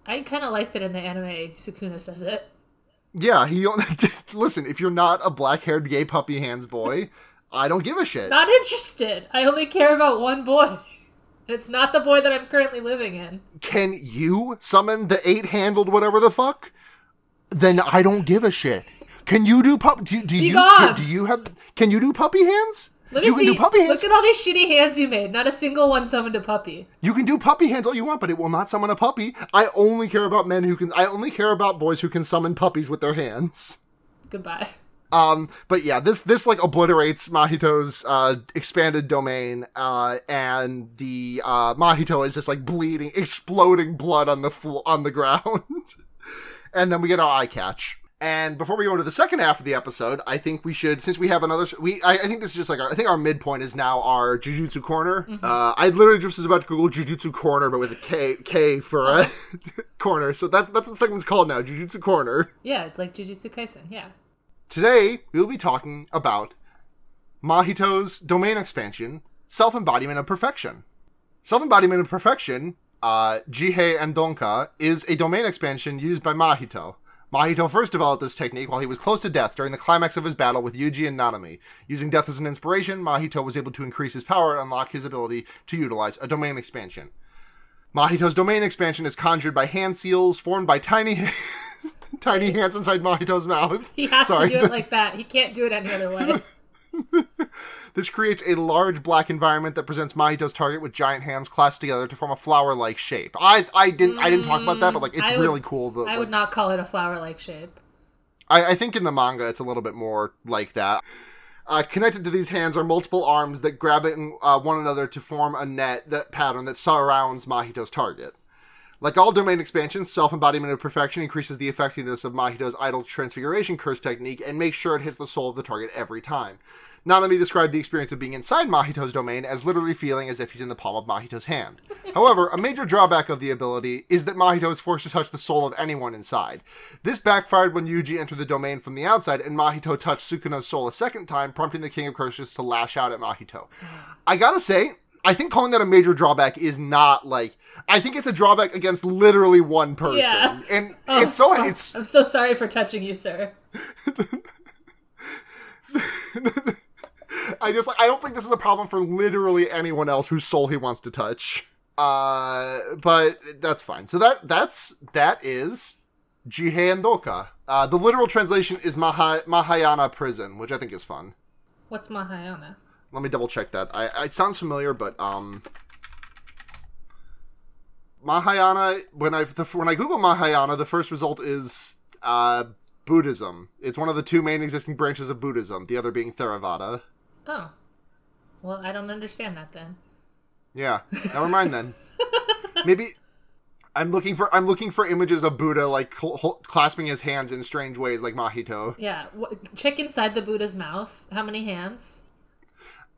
I kind of like that in the anime. Sukuna says it. Yeah, he only listen. If you're not a black-haired gay puppy hands boy, I don't give a shit. Not interested. I only care about one boy. It's not the boy that I'm currently living in. Can you summon the eight-handled whatever the fuck? Then I don't give a shit. Can you do pup? Do, do you gone! do you have? Can you do puppy hands? Let me you see. can do puppy hands. Look at all these shitty hands you made. Not a single one summoned a puppy. You can do puppy hands all you want, but it will not summon a puppy. I only care about men who can. I only care about boys who can summon puppies with their hands. Goodbye. Um, but yeah, this this like obliterates Mahito's uh expanded domain, uh, and the uh Mahito is just like bleeding, exploding blood on the flo- on the ground, and then we get our eye catch. And before we go into the second half of the episode, I think we should, since we have another, we I, I think this is just like our, I think our midpoint is now our Jujutsu corner. Uh, I literally just was about to Google Jujutsu corner, but with a K K for a corner. So that's that's what the segment's called now, Jujutsu corner. Yeah, like Jujutsu Kaisen. Yeah. Today, we will be talking about Mahito's domain expansion, Self Embodiment of Perfection. Self Embodiment of Perfection, uh, Jihei Endonka, is a domain expansion used by Mahito. Mahito first developed this technique while he was close to death during the climax of his battle with Yuji and Nanami. Using death as an inspiration, Mahito was able to increase his power and unlock his ability to utilize a domain expansion. Mahito's domain expansion is conjured by hand seals formed by tiny tiny hands inside Mahito's mouth. He has Sorry. to do it like that. He can't do it any other way. this creates a large black environment that presents Mahito's target with giant hands clasped together to form a flower-like shape. I I didn't I didn't talk about that, but like it's would- really cool. The, I like- would not call it a flower-like shape. I, I think in the manga it's a little bit more like that. Uh, connected to these hands are multiple arms that grab it in, uh, one another to form a net that pattern that surrounds Mahito's target. Like all domain expansions, self-embodiment of perfection increases the effectiveness of Mahito's idle transfiguration curse technique and makes sure it hits the soul of the target every time. Nanami described the experience of being inside Mahito's domain as literally feeling as if he's in the palm of Mahito's hand. However, a major drawback of the ability is that Mahito is forced to touch the soul of anyone inside. This backfired when Yuji entered the domain from the outside and Mahito touched Sukuna's soul a second time, prompting the King of Curses to lash out at Mahito. I gotta say, I think calling that a major drawback is not like I think it's a drawback against literally one person. Yeah. And Oh, it's so it's I'm so sorry for touching you, sir. I just I don't think this is a problem for literally anyone else whose soul he wants to touch. Uh, but that's fine. So that that's that is Jihei Doka. Uh, the literal translation is Maha, Mahayana prison, which I think is fun. What's Mahayana? Let me double check that. I it sounds familiar, but um, Mahayana. When I the, when I Google Mahayana, the first result is uh Buddhism. It's one of the two main existing branches of Buddhism. The other being Theravada. Oh. Well, I don't understand that then. Yeah, never mind then. Maybe I'm looking for I'm looking for images of Buddha like cl- clasping his hands in strange ways, like Mahito. Yeah. Check inside the Buddha's mouth. How many hands?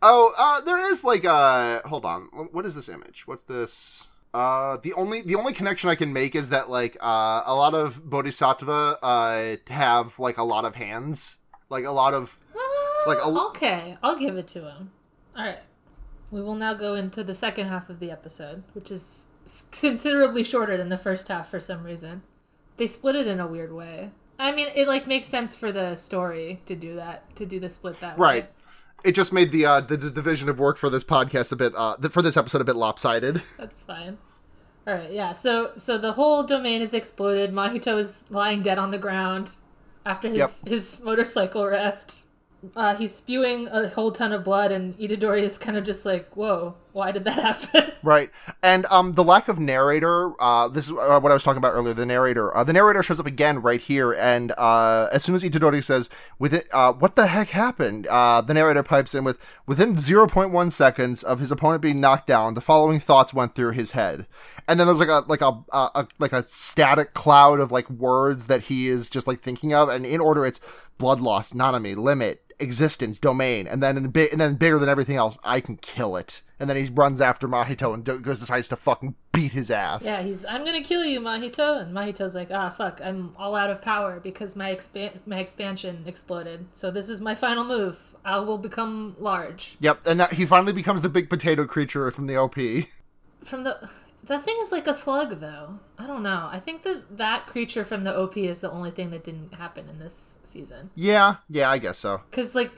Oh, uh, there is like uh, hold on, what is this image? What's this? Uh, the only the only connection I can make is that like uh, a lot of bodhisattva uh have like a lot of hands, like a lot of Like a- okay, I'll give it to him. All right. We will now go into the second half of the episode, which is considerably shorter than the first half for some reason. They split it in a weird way. I mean, it like makes sense for the story to do that, to do the split that way. right. It just made the uh the, the division of work for this podcast a bit uh for this episode a bit lopsided. That's fine. All right, yeah. So so the whole domain is exploded. Mahito is lying dead on the ground after his his motorcycle wrecked. Uh, he's spewing a whole ton of blood, and Itadori is kind of just like, "Whoa, why did that happen?" Right. And um, the lack of narrator, uh, this is uh, what I was talking about earlier, the narrator. Uh, the narrator shows up again right here, and uh, as soon as Itadori says, "With it, uh, what the heck happened?" The narrator pipes in with, "Within 0.1 seconds of his opponent being knocked down, the following thoughts went through his head." And then there's like a like a, a, a like a static cloud of like words that he is just like thinking of, and in order, it's blood loss, nanami, limit, existence, domain, and then in bi- and then bigger than everything else, I can kill it. And then he runs after Mahito and do- goes decides to fucking beat his ass. yeah, he's, "I'm gonna kill you, Mahito," and Mahito's like, "Ah, fuck, I'm all out of power because my expan- my expansion exploded. So this is my final move. I will become large." Yep, and that, he finally becomes the big potato creature from the OP. From the that thing is like a slug, though. I don't know. I think that that creature from the OP is the only thing that didn't happen in this season. Yeah, yeah, I guess so. Because like,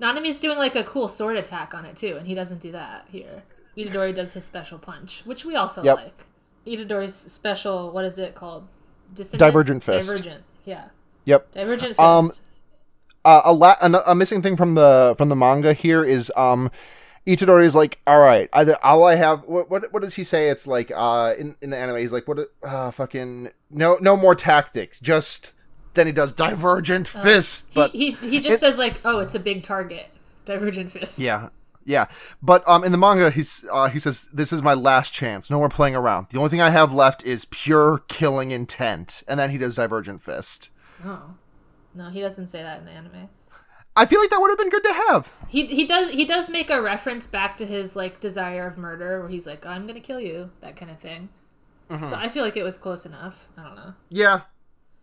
Nanami's doing like a cool sword attack on it too, and he doesn't do that here. Itadori does his special punch, which we also Yep. like. Itadori's special, what is it called? Dissonant? Divergent fist. Divergent, yeah. Yep. Divergent fist. Um, Uh, a, la- a, a missing thing from the from the manga here is um, Itadori is like, all right, I, all I have. What, what what does he say? It's like uh in, in the anime, he's like, what? Uh, fucking no no more tactics. Just then he does divergent fist, but he, he, he just it- says like, oh, it's a big target. Divergent fist. Yeah. Yeah. But um in the manga he's uh he says this is my last chance. No more playing around. The only thing I have left is pure killing intent. And then he does Divergent Fist. Oh. No, he doesn't say that in the anime. I feel like that would have been good to have. He he does he does make a reference back to his like desire of murder, where he's like, "I'm gonna kill you," that kind of thing. Mm-hmm. So I feel like it was close enough. I don't know. Yeah.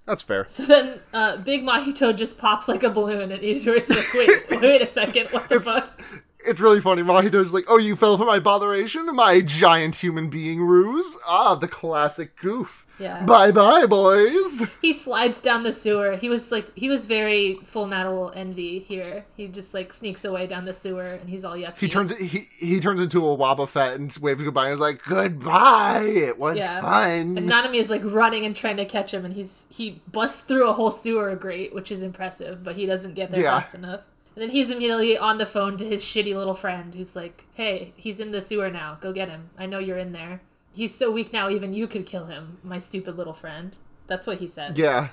That's fair. So then, uh, Big Mahito just pops like a balloon, and Itadori's like, "Wait, wait a second, what the fuck?" It's really funny. Mahito's like, "Oh, you fell for my botheration, my giant human being ruse." Ah, the classic goof. Yeah. Bye bye, boys. He slides down the sewer. He was like, he was very Full Metal Envy here. He just like sneaks away down the sewer, and he's all yucky. He turns he he turns into a Wobbuffet and waves goodbye and is like, "Goodbye. It was Yeah. fun." And Nanami is like running and trying to catch him, and he's he busts through a whole sewer grate, which is impressive, but he doesn't get there Yeah. fast enough. And then he's immediately on the phone to his shitty little friend who's like, hey, he's in the sewer now. Go get him. I know you're in there. He's so weak now, even you could kill him, my stupid little friend. That's what he says. Yeah.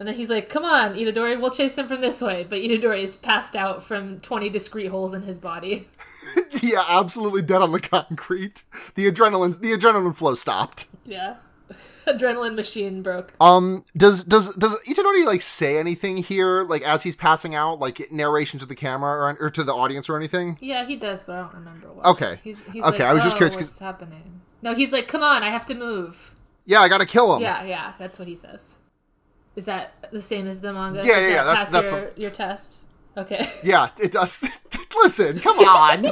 And then he's like, come on, Itadori, we'll chase him from this way. But Itadori is passed out from 20 discrete holes in his body. yeah, absolutely dead on the concrete. The adrenaline the adrenaline flow stopped. Yeah. Adrenaline machine broke. Um does does does Itadori like say anything here like as he's passing out like narration to the camera or, or to the audience or anything? Yeah, he does, but I don't remember what. Okay. He's, he's Okay, like, I was just curious What's happening? No, he's like, come on, I have to move. Yeah, I got to kill him. Yeah, yeah, that's what he says. Is that the same as the manga? Yeah, yeah, yeah, that's- pass that's your, your test. Okay. Yeah, it does. Listen, come on.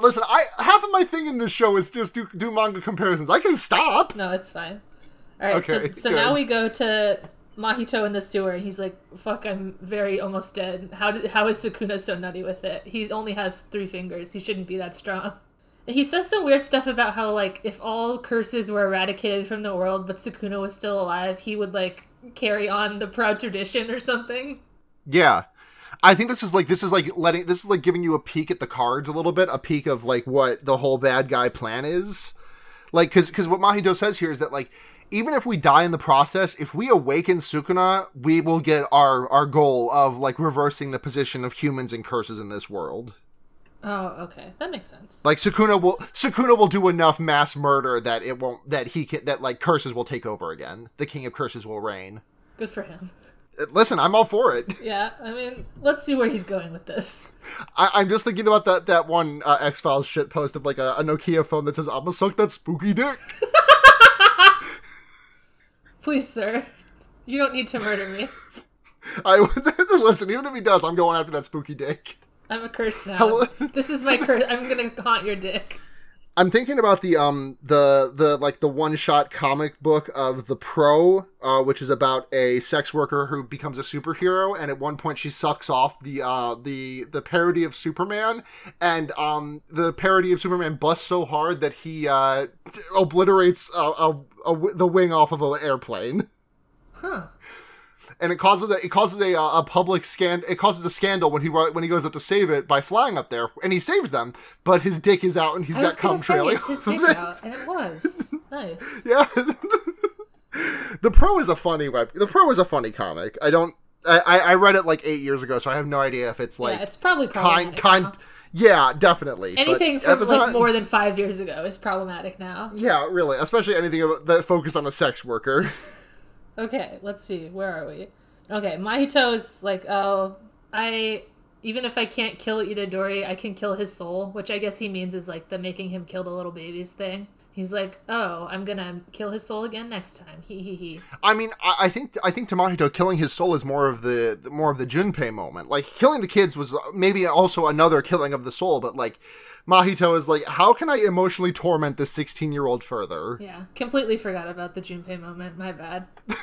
Listen, I half of my thing in this show is just do do manga comparisons. I can stop. no, it's fine. All right, Okay, so, so now we go to Mahito in the sewer, and he's like, "Fuck, I'm very almost dead. How did how is Sukuna so nutty with it? He only has three fingers. He shouldn't be that strong." He says some weird stuff about how like if all curses were eradicated from the world, but Sukuna was still alive, he would like carry on the proud tradition or something. Yeah. I think this is like this is like letting this is like giving you a peek at the cards a little bit, a peek of like what the whole bad guy plan is. Like cuz cuz what Mahito says here is that like even if we die in the process, if we awaken Sukuna, we will get our our goal of like reversing the position of humans and curses in this world. Oh, okay, that makes sense. Like Sukuna will Sukuna will do enough mass murder that it won't that he can that like curses will take over again. The king of curses will reign. Good for him. Listen, I'm all for it. Yeah, I mean, let's see where he's going with this. I, I'm just thinking about that that one uh, X Files shit post of like a, a Nokia phone that says "I'm gonna suck that spooky dick." Please, sir, you don't need to murder me. I listen. Even if he does, I'm going after that spooky dick. I'm a curse now. Hello- This is my curse. I'm gonna haunt your dick. I'm thinking about the um the the like the one shot comic book of the Pro, uh, which is about a sex worker who becomes a superhero, and at one point she sucks off the uh the the parody of Superman, and um the parody of Superman busts so hard that he uh t- obliterates a, a, the wing off of an airplane. Huh. And it causes a it causes a uh, a public scan it causes a scandal when he when he goes up to save it by flying up there and he saves them but his dick is out and he's got cum trailing his dick out, and it was nice. yeah the pro is a funny web the pro is a funny comic i don't I, I read it like eight years ago so i have no idea if it's like yeah, it's probably kind kind now. yeah definitely Anything from like time- more than five years ago is problematic now. yeah really especially anything that focused on a sex worker Okay, let's see. Where are we? Okay, Mahito is like, oh, I even if I can't kill Itadori, I can kill his soul, which I guess he means is like the making him kill the little babies thing. He's like, oh, I'm gonna kill his soul again next time. He he he. I mean, I, I think I think Tamahito killing his soul is more of the the- more of the Junpei moment. Like killing the kids was maybe also another killing of the soul, but like Mahito is like, how can I emotionally torment this sixteen year old further? Yeah, completely forgot about the Junpei moment. My bad.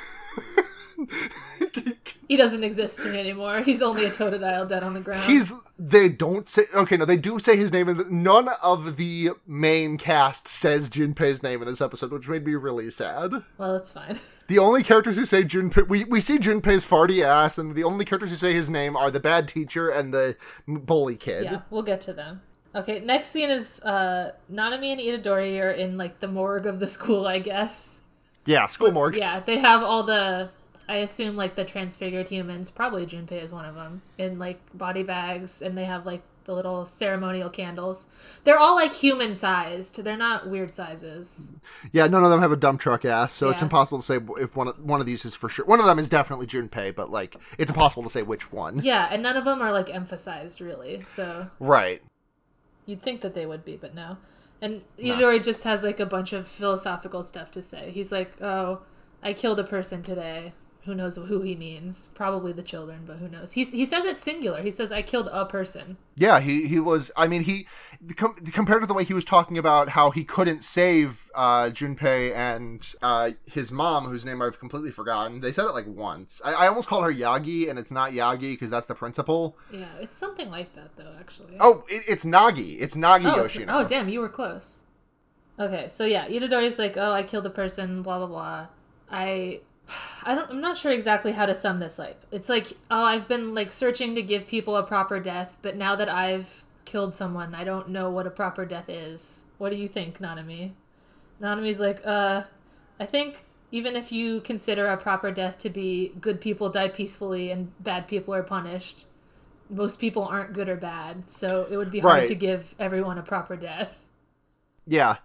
He doesn't exist to me anymore. He's only a Totodile dead on the ground. He's they don't say okay no they do say his name and none of the main cast says Junpei's name in this episode which made me really sad. well, it's fine. The only characters who say Junpei we, we see Junpei's farty ass and the only characters who say his name are the bad teacher and the bully kid. Yeah, we'll get to them. Okay, next scene is uh Nanami and Itadori are in like the morgue of the school, I guess. Yeah, school morgue. Yeah, they have all the I assume like the transfigured humans, probably Junpei is one of them, in like body bags and they have like the little ceremonial candles. They're all like human sized. They're not weird sizes. Yeah, none of them have a dump truck ass, so it's impossible to say if one of, one of these is for sure. One of them is definitely Junpei, but like it's impossible to say which one. Yeah, and none of them are like emphasized really. So Right. You'd think that they would be, but no. And Itadori just has like a bunch of philosophical stuff to say. He's like, "Oh, I killed a person today. Who knows who he means? Probably the children, but who knows?" He he says it's singular. He says, "I killed a person." Yeah, he he was. I mean, he com- compared to the way he was talking about how he couldn't save uh, Junpei and uh, his mom, whose name I've completely forgotten. They said it like once. I, I almost called her Yagi, and it's not Yagi because that's the principal. Yeah, it's something like that though, actually. Oh, it, it's Nagi. It's Nagi oh, it's- Yoshino. oh, damn, you were close. Okay, so yeah, Itadori's like, "Oh, I killed a person." Blah blah blah. I I don't I'm not sure exactly how to sum this up. It's like, oh, I've been like searching to give people a proper death, but now that I've killed someone, I don't know what a proper death is. What do you think, Nanami? Nanami's like, uh, I think even if you consider a proper death to be good people die peacefully and bad people are punished, most people aren't good or bad. So it would be hard Right. to give everyone a proper death. Yeah,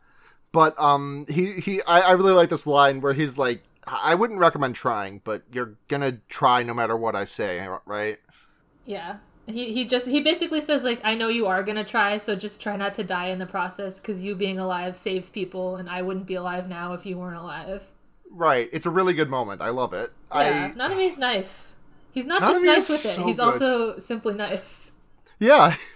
but um, he he I, I really like this line where he's like, I wouldn't recommend trying, but you're gonna try no matter what I say, right? Yeah. He, he just he basically says like I know you are gonna try so just try not to die in the process because you being alive saves people and I wouldn't be alive now if you weren't alive. Right. It's a really good moment. I love it. Yeah, I Nanami's nice. He's not just nice with it. He's good. also simply nice. yeah.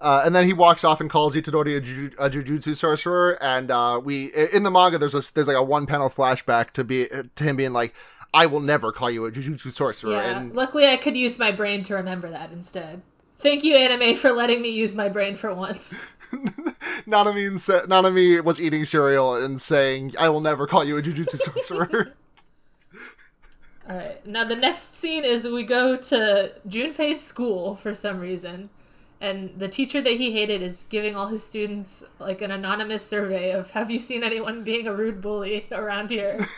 Uh, and then he walks off and calls Itadori a, ju- a jujutsu sorcerer, and uh, we in the manga there's a there's like a one panel flashback to be to him being like, "I will never call you a jujutsu sorcerer," Yeah. and Luckily, I could use my brain to remember that instead. Thank you, anime, for letting me use my brain for once. Nanami sa- Nanami was eating cereal and saying, "I will never call you a jujutsu sorcerer." All right. Now the next scene is we go to Junpei's school for some reason, and the teacher that he hated is giving all his students like an anonymous survey of Have you seen anyone being a rude bully around here?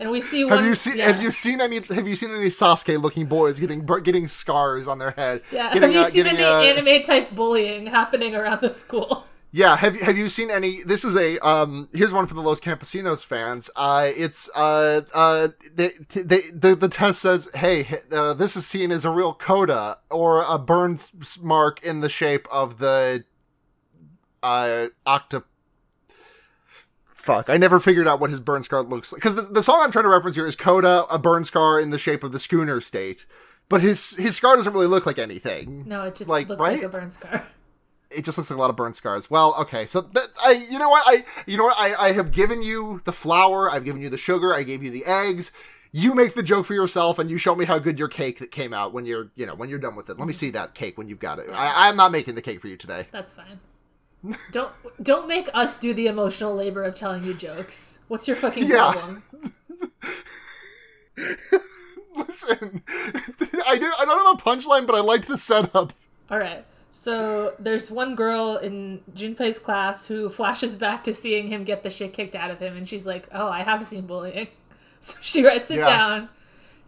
And we see one. have you seen yeah. Have you seen any Have you seen any Sasuke looking boys getting getting scars on their head? Yeah. Getting, Have you uh, seen any uh, anime type bullying happening around the school? Yeah, have you have you seen any? This is a um. Here's one for the Los Campesinos fans. Uh, it's uh uh they, they, the the test says, hey, uh, this is seen as a real coda or a burn mark in the shape of the uh octa. Fuck, I never figured out what his burn scar looks like because the, the song I'm trying to reference here is coda, a burn scar in the shape of the Sooner State, but his his scar doesn't really look like anything No, it just Like, looks like right? a burn scar. It just looks like a lot of burn scars. Well, okay, so that, I, you know what, I, you know what, I, I have given you the flour, I've given you the sugar, I gave you the eggs. You make the joke for yourself, and you show me how good your cake that came out when you're, you know, when you're done with it. Let me see that cake when you've got it. I, I'm not making the cake for you today. That's fine. Don't don't make us do the emotional labor of telling you jokes. What's your fucking Yeah. problem? Listen, I do, I don't have a punchline, but I liked the setup. All right. So there's one girl in Junpei's class who flashes back to seeing him get the shit kicked out of him, and she's like, "Oh, I have seen bullying." So she writes it Yeah. down,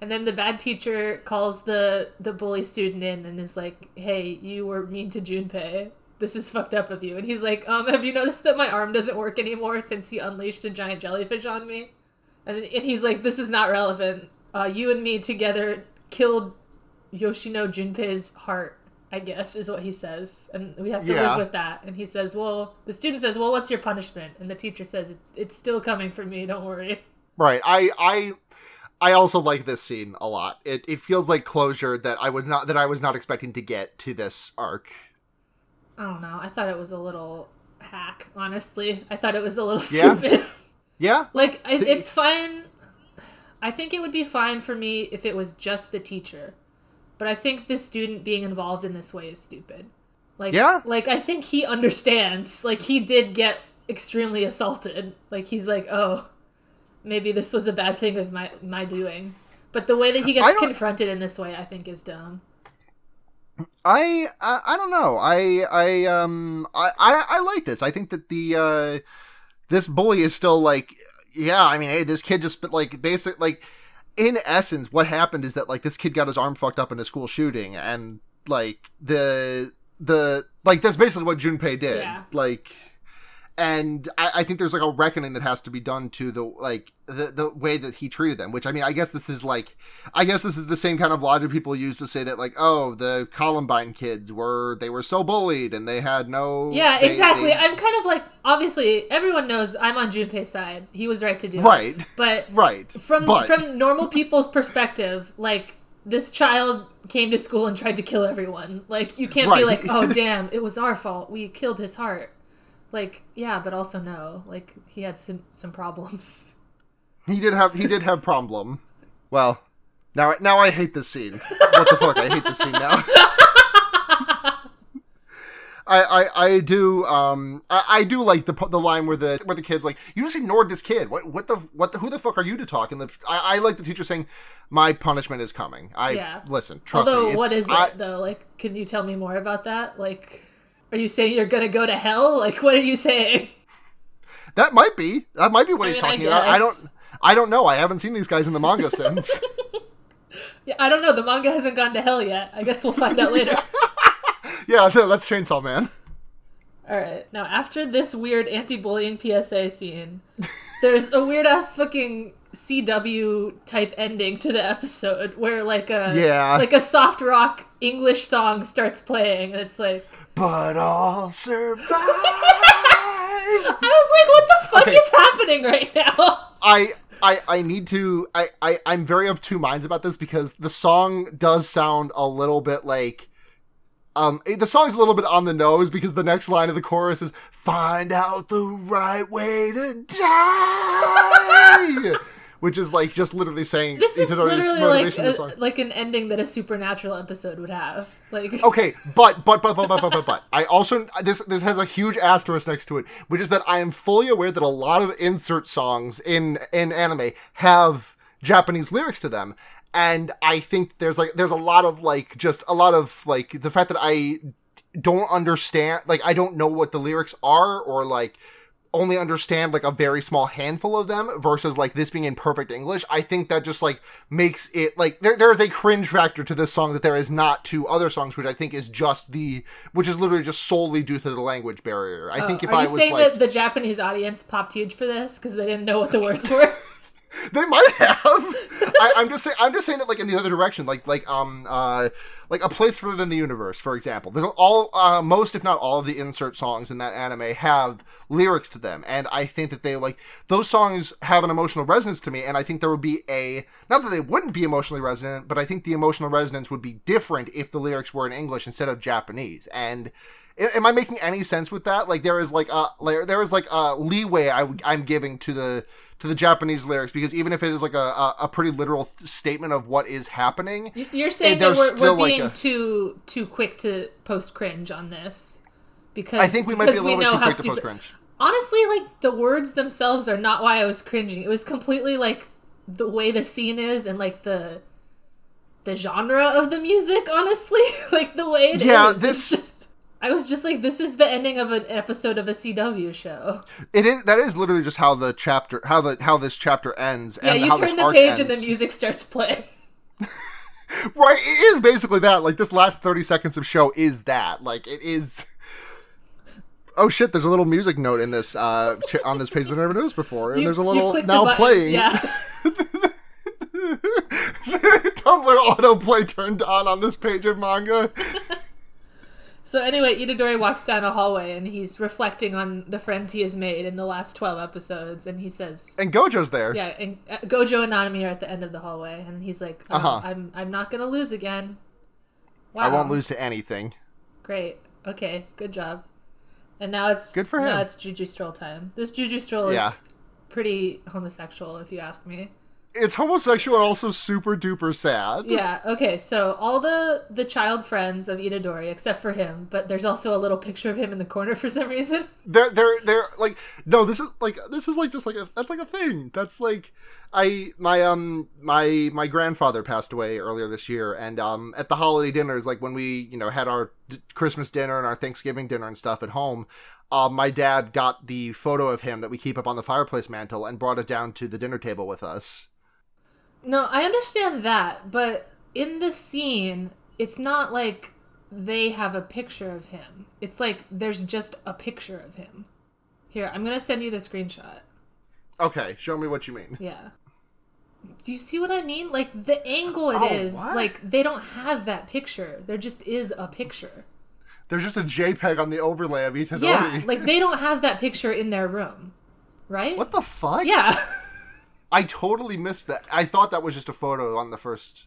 and then the bad teacher calls the the bully student in and is like, "Hey, you were mean to Junpei. This is fucked up of you." And he's like, "Um, have you noticed that my arm doesn't work anymore since he unleashed a giant jellyfish on me?" And, and he's like, "This is not relevant. Uh, you and me together killed Yoshino Junpei's heart." I guess is what he says, and we have to Yeah. live with that. And he says, "Well," the student says, "Well, what's your punishment?" And the teacher says, "It's still coming for me. Don't worry." Right. I I I also like this scene a lot. It it feels like closure that I was not that I was not expecting to get to this arc. I don't know. I thought it was a little hack. Honestly, I thought it was a little Yeah? stupid. Yeah. like, I, Did- it's fine. I think it would be fine for me if it was just the teacher, but I think the student being involved in this way is stupid. Like, Yeah? like I think he understands. Like, he did get extremely assaulted. Like, he's like, oh, maybe this was a bad thing of my my doing. But the way that he gets confronted in this way, I think, is dumb. I, I I don't know. I I um I, I I like this. I think that the uh this bully is still like yeah, I mean, hey, this kid just but like basic like in essence what happened is that like this kid got his arm fucked up in a school shooting and like the the like that's basically what Junpei did. Yeah. Like and I, I think there's like a reckoning that has to be done to the like the the way that he treated them. Which I mean, I guess this is like, I guess this is the same kind of logic people use to say that like, oh, the Columbine kids were they were so bullied and they had no. Yeah, they- exactly. they- I'm kind of like obviously everyone knows I'm on Junpei's side. He was right to do right, But right. from but from normal people's perspective, like this child came to school and tried to kill everyone. Like you can't be like, "Oh damn, it was our fault. We killed his heart." Like, yeah, but also no. Like he had some some problems. he did have he did have problem. Well, now now I hate this scene. What the fuck? I hate this scene now. I, I, I do um I, I do like the the line where the where the kid's like you just ignored this kid what what the what the, who the fuck are you to talk and the I, I like the teacher saying my punishment is coming I Yeah. listen trust Although, me what is I- it though? Like, can you tell me more about that? Like, are you saying you're gonna go to hell? Like, what are you saying? that might be that might be what I he's mean, I talking about I don't I don't know I haven't seen these guys in the manga since Yeah, I don't know. The manga hasn't gone to hell yet. I guess we'll find out later. yeah no, that's Chainsaw Man All right. Now, after this weird anti-bullying PSA scene, there's a weird ass fucking CW type ending to the episode where like a Yeah. like a soft rock English song starts playing, and it's like but I'll survive I was like, what the fuck Okay. is happening right now? I I I need to I, I I'm very of two minds about this because the song does sound a little bit like um the song's a little bit on the nose because the next line of the chorus is find out the right way to die which is like just literally saying this is literally like, a, like an ending that a supernatural episode would have. Like okay, but but but but but but but, but I also this this has a huge asterisk next to it, which is that I am fully aware that a lot of insert songs in in anime have Japanese lyrics to them. And I think there's like there's a lot of like just a lot of like the fact that I don't understand like I don't know what the lyrics are or like only understand like a very small handful of them versus like this being in perfect English, I think that just like makes it like there there is a cringe factor to this song that there is not to other songs, which I think is just the which is literally just solely due to the language barrier. I think uh, if Oh, are I you was saying like that the Japanese audience popped huge for this because they didn't know what the words were? they might have. I, I'm just saying. I'm just saying that like in the other direction, like like um uh like a place further than the universe, for example. There's all uh, most, if not all, of the insert songs in that anime have lyrics to them, and I think that they like those songs have an emotional resonance to me, and I think there would be a not that they wouldn't be emotionally resonant, but I think the emotional resonance would be different if the lyrics were in English instead of Japanese, and. Am I making any sense with that? Like there is like a like, there is like a leeway I, I'm giving to the to the Japanese lyrics because even if it is like a, a, pretty literal th- statement of what is happening, You're saying eh, there's that we're, still, we're like, being a- too too quick to post cringe on this because I think we might be a little bit too quick to stupid- post cringe. Honestly, like the words themselves are not why I was cringing. It was completely like the way the scene is and like the the genre of the music. Honestly, like the way it is. Yeah, it's this- just. I was just like, this is the ending of an episode of a CW show. It is that is literally just how the chapter how the how this chapter ends Yeah, and you how turn this the page ends. and the music starts playing. Right, it is basically that. Like this last thirty seconds of show is that. Like it is. Oh shit! There's a little music note in this uh, ch- on this page that I never noticed before, and You- there's a little now button- playing. Yeah. Tumblr autoplay turned on on this page of manga. So anyway, Itadori walks down a hallway and he's reflecting on the friends he has made in the last twelve episodes, and he says, And Gojo's there. "Yeah." And uh, Gojo and Nanami are at the end of the hallway, and he's like, oh, Uh-huh. "I'm I'm not gonna lose again." Wow. I won't lose to anything. Great. Okay. Good job. And now it's Good for him. Now it's Juju Stroll time. This Juju Stroll is pretty homosexual, if you ask me. It's homosexual and also super duper sad. Yeah. Okay. So all the the child friends of Itadori, except for him, but there's also a little picture of him in the corner for some reason. They're they're they're like no, this is like this is like just like a that's like a thing. That's like I my um my my grandfather passed away earlier this year, and um at the holiday dinners, like when we you know had our d- Christmas dinner and our Thanksgiving dinner and stuff at home. Uh, my dad got the photo of him that we keep up on the fireplace mantle and brought it down to the dinner table with us. No, I understand that, but in the scene, it's not like they have a picture of him. It's like there's just a picture of him. Here, I'm gonna send you the screenshot. Okay, show me what you mean. Yeah. Do you see what I mean? Like the angle it oh, is, Oh, what? like they don't have that picture. There just is a picture. There's just a JPEG on the overlay of Itadori. Yeah, like they don't have that picture in their room, right? what the fuck? Yeah. I totally missed that. I thought that was just a photo on the first.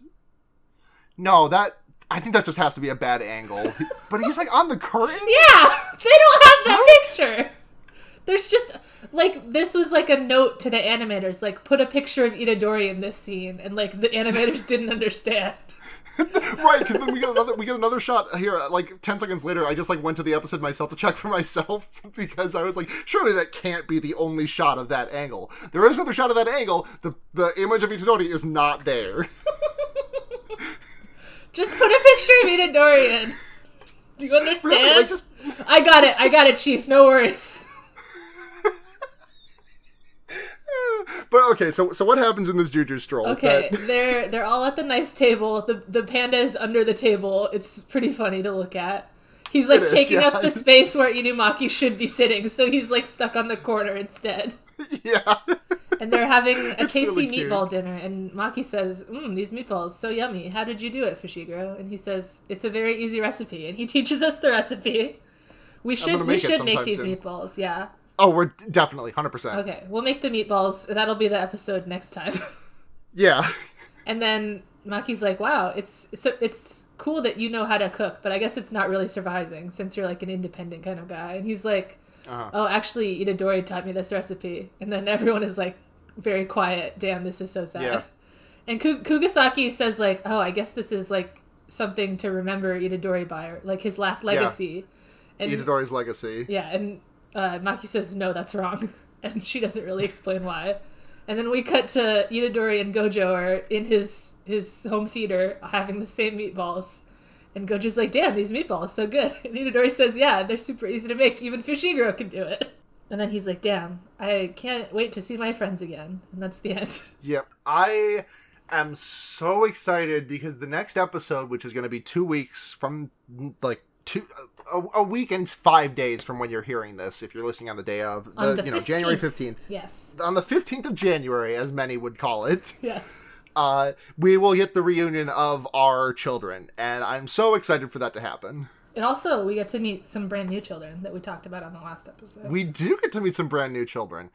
No, that I think that just has to be a bad angle. but he's like on the curtain. Yeah, they don't have that What? picture. There's just like this was like a note to the animators, like put a picture of Itadori in this scene, and like the animators didn't understand. right, because then we get another we get another shot here. Uh, like ten seconds later, I just like went to the episode myself to check for myself because I was like, surely that can't be the only shot of that angle. There is another shot of that angle. The the image of Itadori is not there. Just put a picture of Itadori in. Do you understand? Really, like just I got it. I got it, Chief. No worries. But okay. So so what happens in this Juju stroll? Okay, That- they're they're all at the nice table. The the panda is under the table. It's pretty funny to look at. He's like is, taking yeah. up the space where Inumaki should be sitting, so he's like stuck on the corner instead. yeah. And they're having a It's tasty really meatball dinner, and Maki says, "Mmm, these meatballs so yummy. How did you do it, Fushiguro?" And he says, "It's a very easy recipe." And he teaches us the recipe. We should we should make these soon. meatballs. Yeah. Oh, we're definitely hundred percent. Okay, we'll make the meatballs. That'll be the episode next time. Yeah. And then Maki's like, "Wow, it's so it's cool that you know how to cook, but I guess it's not really surprising since you're like an independent kind of guy." And he's like, Uh-huh. "Oh, actually, Itadori taught me this recipe." And then everyone is like, very quiet. Damn, this is so sad. Yeah. And Ku- Kugisaki says like, "Oh, I guess this is like something to remember Itadori by, or like his last legacy." And Itadori's legacy. yeah, and uh, Maki says, no, that's wrong. And she doesn't really explain why. And then we cut to Itadori and Gojo are in his his home theater having the same meatballs. And Gojo's like, damn, these meatballs so good. And Itadori says, yeah, they're super easy to make. Even Fushiguro can do it. And then he's like, damn, I can't wait to see my friends again. And that's the end. Yep. I am so excited because the next episode, which is going to be two weeks from like two a, a week and five days from when you're hearing this, if you're listening on the day of the, the you know January 15th. fifteenth, Yes. on the fifteenth of January, as many would call it. Yes. Uh, we will get the reunion of our children, and I'm so excited for that to happen. And also, we get to meet some brand new children that we talked about on the last episode. We do get to meet some brand new children,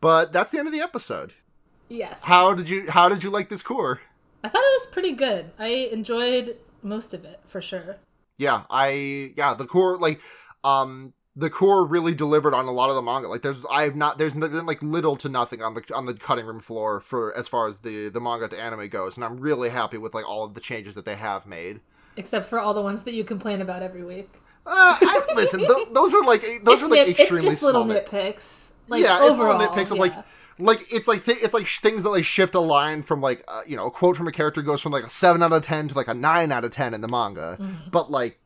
but that's the end of the episode. yes. How did you How did you like this core? I thought it was pretty good. I enjoyed most of it for sure. Yeah i yeah the core like um the core really delivered on a lot of the manga like there's i've not there's been like little to nothing on the on the cutting room floor for as far as the the manga to anime goes and i'm really happy with like all of the changes that they have made Except for all the ones that you complain about every week. uh, I, listen th- those are like those it's, are like nit- it's extremely just little nitpicks. Like yeah overall, it's little nitpicks of yeah. like like it's like th- it's like sh- things that like shift a line from like uh, you know a quote from a character goes from like a 7 out of 10 to like a 9 out of 10 in the manga Mm-hmm. but like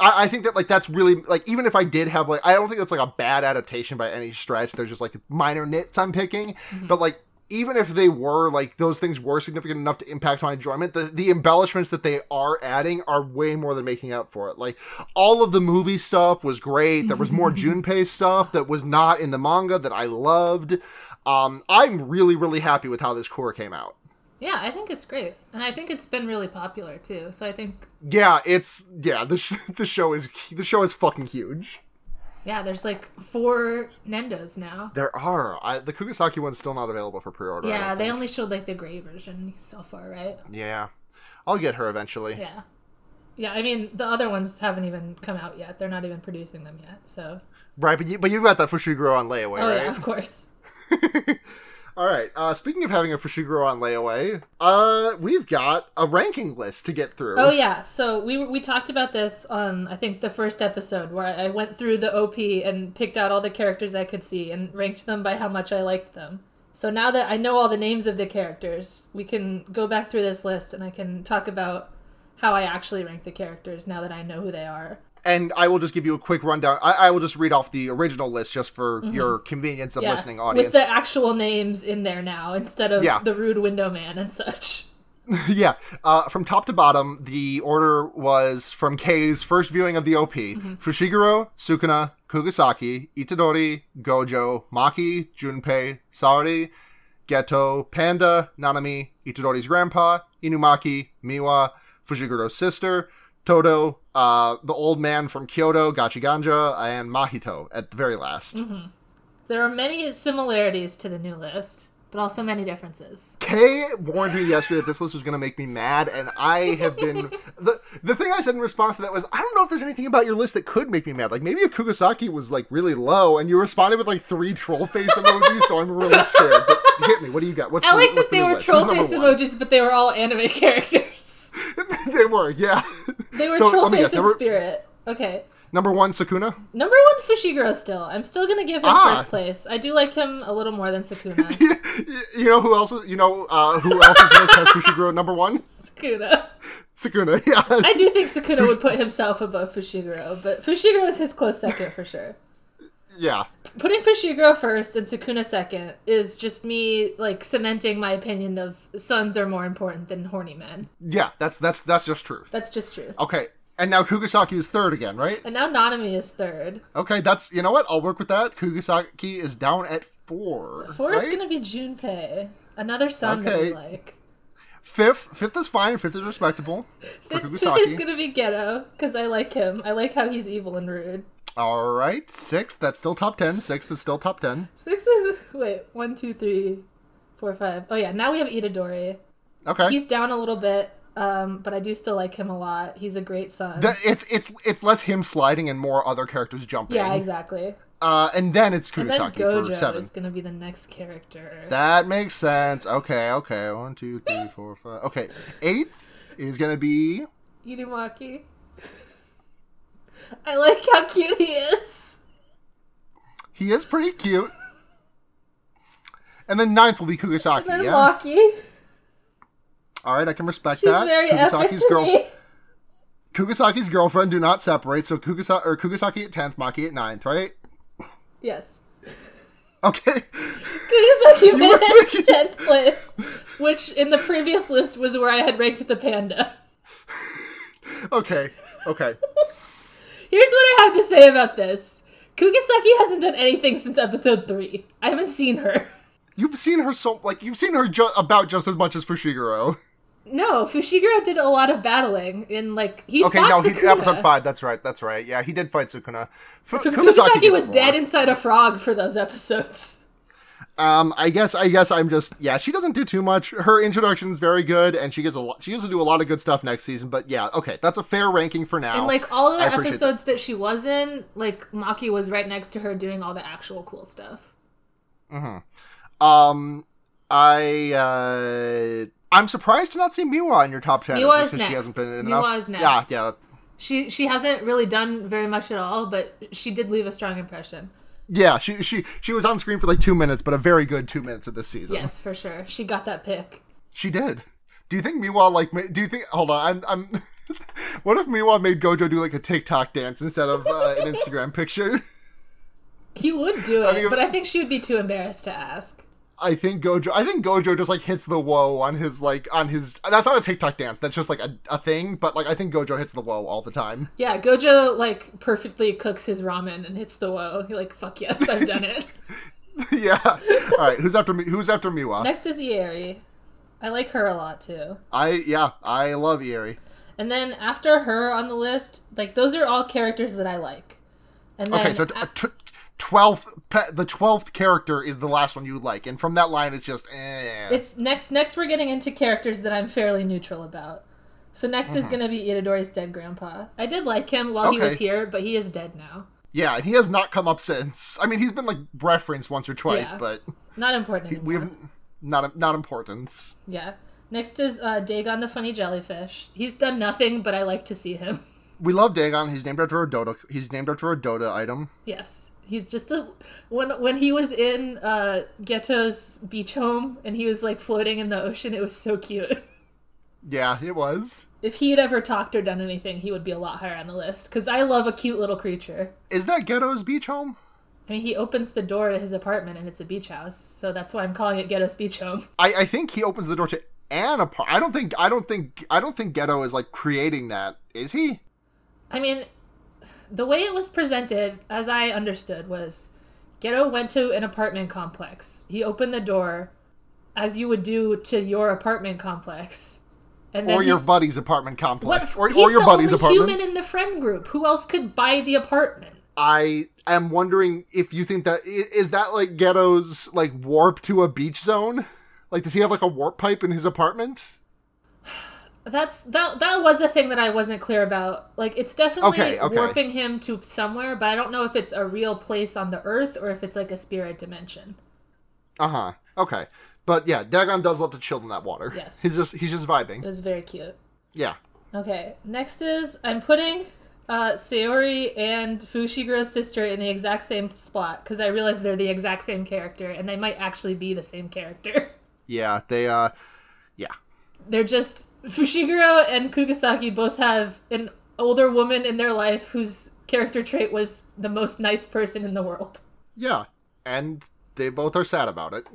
I, I think that like that's really like even if I did have like I don't think that's like a bad adaptation by any stretch. There's just like minor nits I'm picking, Mm-hmm. but like even if they were like those things were significant enough to impact my enjoyment, the the embellishments that they are adding are way more than making up for it. Like all of the movie stuff was great. There was more Junpei stuff that was not in the manga that I loved. Um, I'm really really happy with how this core came out. yeah, I think it's great, and I think it's been really popular too. So I think Yeah, it's yeah. This the show is the show is fucking huge. yeah, there's like four Nendos now. There are. I, the Kugisaki one's still not available for pre-order. Yeah, they think. only showed like the gray version so far, right? Yeah, I'll get her eventually. Yeah. Yeah, I mean the other ones haven't even come out yet. They're not even producing them yet. So Right, but you, but you got that Fushiguro on layaway, Oh right? yeah, of course. All right. Uh, speaking of having a Fushiguro on layaway, uh, we've got a ranking list to get through. Oh yeah, so we we talked about this on I think the first episode where I went through the OP and picked out all the characters I could see and ranked them by how much I liked them. So now that I know all the names of the characters, we can go back through this list and I can talk about how I actually rank the characters now that I know who they are. And I will just give you a quick rundown. I, I will just read off the original list just for your convenience of Mm-hmm. Yeah, listening audience. with the actual names in there now instead of Yeah. the rude window man and such. yeah. Uh, from top to bottom, the order was from K's first viewing of the OP Mm-hmm. Fushiguro, Sukuna, Kugisaki, Itadori, Gojo, Maki, Junpei, Saori, Geto, Panda, Nanami, Itadori's grandpa, Inumaki, Miwa, Fushiguro's sister, Todo, uh, the old man from Kyoto, Gachiganja, and Mahito at the very last. Mm-hmm. There are many similarities to the new list, but also many differences. Kay warned me yesterday that this list was going to make me mad, and I have been the the thing I said in response to that was I don't know if there's anything about your list that could make me mad. Like maybe if Kugisaki was like really low, and you responded with like three troll face emojis, so I'm really scared. But hit me. What do you got? What's I the, like that the they were list? troll face emojis, but they were all anime characters. they were, yeah. They were So, troll face guess, number- spirit. Okay. Number one, Sukuna. Number one, Fushiguro still. I'm still gonna give him Ah. first place. I do like him a little more than Sukuna. you know who else? is- You know uh, who else's list has Fushiguro number one? Sukuna. Sukuna. Yeah. I do think Sukuna would put himself above Fushiguro, but Fushiguro is his close second for sure. Yeah. Putting Fushiguro first and Sukuna second is just me like cementing my opinion of sons are more important than horny men. Yeah. That's that's that's just truth. That's just truth. Okay. And now Kugisaki is third again, right? And now Nanami is third. Okay, that's you know what? I'll work with that. Kugisaki is down at four. Four is gonna be Junpei, another son that we Okay. like. Fifth, fifth is fine. Fifth is respectable Fifth is gonna be Geto because I like him. I like how he's evil and rude. All right, sixth. That's still top ten. Sixth is still top ten. Six is wait one two three, four five. Oh yeah, now we have Itadori. Okay. He's down a little bit, um, but I do still like him a lot. He's a great son. The- it's it's it's less him sliding and more other characters jumping. yeah, exactly. Uh, and then it's And then for Gojo seven. is gonna be the next character. That makes sense. Okay, okay. One, two, three, four, five. Okay, eighth is gonna be Inumaki. I like how cute he is. he is pretty cute. And then ninth will be Kugisaki. And then yeah. Maki. All right, I can respect She's that. very Kugisaki's girl- me. Kugisaki's girlfriend do not separate, so Kugasa- or Kugisaki at tenth, Maki at ninth, right? Yes. Okay. Kugisaki made it to 10th place, which in the previous list was where I had ranked the panda. okay. Okay. Here's what I have to say about this. Kugisaki hasn't done anything since episode 3. I haven't seen her. You've seen her so like you've seen her ju- about just as much as Fushiguro. No, Fushiguro did a lot of battling in like he Okay, fought no, he, episode five. That's right. That's right. Yeah, he did fight Sukuna. Fu- Kugisaki, gets was dead inside a frog for those episodes. Um, I guess I guess I'm just yeah. She doesn't do too much. Her introduction is very good, and she gets a lot. She used to do a lot of good stuff next season. But yeah, okay, that's a fair ranking for now. And like all of the episodes that. she was in, like Maki was right next to her doing all the actual cool stuff. um, I uh, I'm surprised to not see Miwa in your top ten. Miwa It's is just 'cause She hasn't been in Miwa enough. is next. Yeah, yeah, She she hasn't really done very much at all, but she did leave a strong impression. Yeah. She she she was on screen for like two minutes, but a very good two minutes of this season. Yes, for sure. She got that pick. She did. Do you think Miwa like? Do you think? Hold on, I'm. I'm what if Miwa made Gojo do like a TikTok dance instead of uh, an Instagram picture? He would do it, if- but I think she would be too embarrassed to ask. I think Gojo. I think Gojo just like hits the whoa on his like on his. That's not a TikTok dance. That's just like a, a thing. But like I think Gojo hits the whoa all the time. Yeah, Gojo like perfectly cooks his ramen and hits the whoa. He like, fuck yes, I've done it. yeah. All right. Who's after me? Who's after Miwa? Next is Ieri. I like her a lot too. I yeah. I love Ieri. And then after her on the list, like those are all characters that I like. And then Okay, so uh, t- t- twelfth. Pe- the twelfth character is the last one you like, and from that line, it's just. Eh. it's next next we're getting into characters that I'm fairly neutral about. So next is gonna be Itadori's dead grandpa. I did like him while he was here, but he is dead now. Yeah, and he has not come up since. I mean, he's been like referenced once or twice, Yeah. but Not important anymore. we have not not importance. Yeah. Next is uh, Dagon the funny jellyfish. He's done nothing, but I like to see him. We love Dagon. He's named after a Dota. He's named after a Dota item. Yes. He's just a when when he was in uh Geto's beach home and he was like floating in the ocean, it was so cute. Yeah, it was. If he had ever talked or done anything, he would be a lot higher on the list because I love a cute little creature. Is that Geto's beach home? I mean, he opens the door to his apartment and it's a beach house, so that's why I'm calling it Geto's beach home. I, I think he opens the door to an apart. I don't think I don't think I don't think Geto is like creating that. Is he? I mean, the way it was presented, as I understood, was Geto went to an apartment complex. He opened the door, as you would do to your apartment complex, and Or he- your buddy's apartment what? complex, or, he's or your the buddy's only apartment. human in the friend group. Who else could buy the apartment? I am wondering if you think that is that like Geto's like warp to a beach zone. Like, does he have like a warp pipe in his apartment? That's that. That was a thing that I wasn't clear about. Like, it's definitely Okay, okay. warping him to somewhere, but I don't know if it's a real place on the Earth or if it's like a spirit dimension. Uh huh. Okay. But yeah, Dagon does love to chill in that water. Yes. He's just he's just vibing. It was very cute. Yeah. Okay, next is I'm putting uh, Sayori and Fushiguro's sister in the exact same spot because I realize they're the exact same character and they might actually be the same character. Yeah, they uh. They're just Fushiguro and Kugisaki both have an older woman in their life whose character trait was the most nice person in the world. Yeah. And they both are sad about it.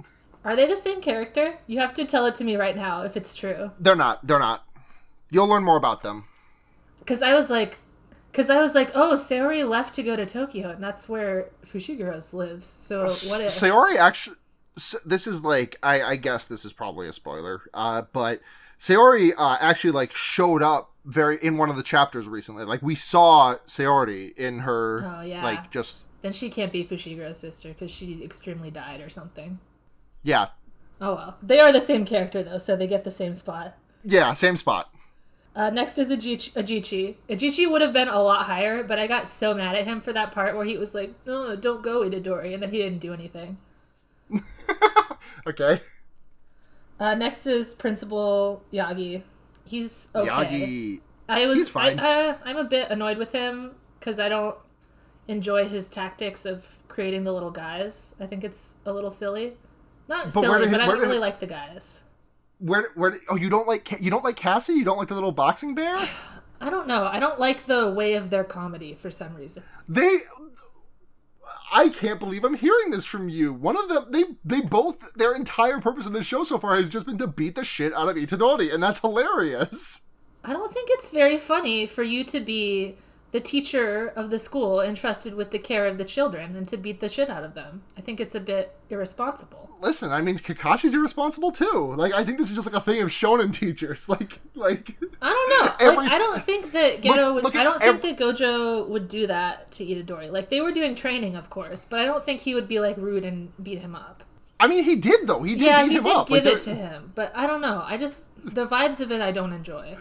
Are they the same character? You have to tell it to me right now if it's true. They're not. They're not. You'll learn more about them. Because I was like, because I was like, oh, Sayori left to go to Tokyo, and that's where Fushiguro's lives. So what if? Sayori actually. S- This is like I, I guess this is probably a spoiler, uh, but Sayori uh, actually like showed up very in one of the chapters recently. Like we saw Sayori in her Oh, yeah. like just Then she can't be Fushiguro's sister because she extremely died or something. yeah Oh well. They are the same character though, so they get the same spot. yeah same spot. Uh, next is Ajichi. Ajichi. Ajichi would have been a lot higher, but I got so mad at him for that part where he was like, "No, don't go, Itadori," and then he didn't do anything. Okay, Uh, next is Principal Yagi. He's okay. Yagi. I was He's fine. I, uh, I'm a bit annoyed with him because I don't enjoy his tactics of creating the little guys. I think it's a little silly. Not But silly, did but I don't really he- like the guys. Where where oh you don't like you don't like Cassie? You don't like the little boxing bear? I don't know. I don't like the way of their comedy for some reason. They I can't believe I'm hearing this from you. One of them they they both their entire purpose in this show so far has just been to beat the shit out of Itadori and that's hilarious. I don't think it's very funny for you to be the teacher of the school entrusted with the care of the children and to beat the shit out of them. I think it's a bit irresponsible. Listen, I mean Kakashi's irresponsible too. Like I think this is just like a thing of shonen teachers. Like like I don't know. Every like, I don't think that Look- would. look I don't ev- think that Gojo would do that to Itadori. Like they were doing training, of course, but I don't think he would be like rude and beat him up. I mean he did though. He did yeah, beat he him did up. give Like, it to him, but I don't know. I just the vibes of it I don't enjoy.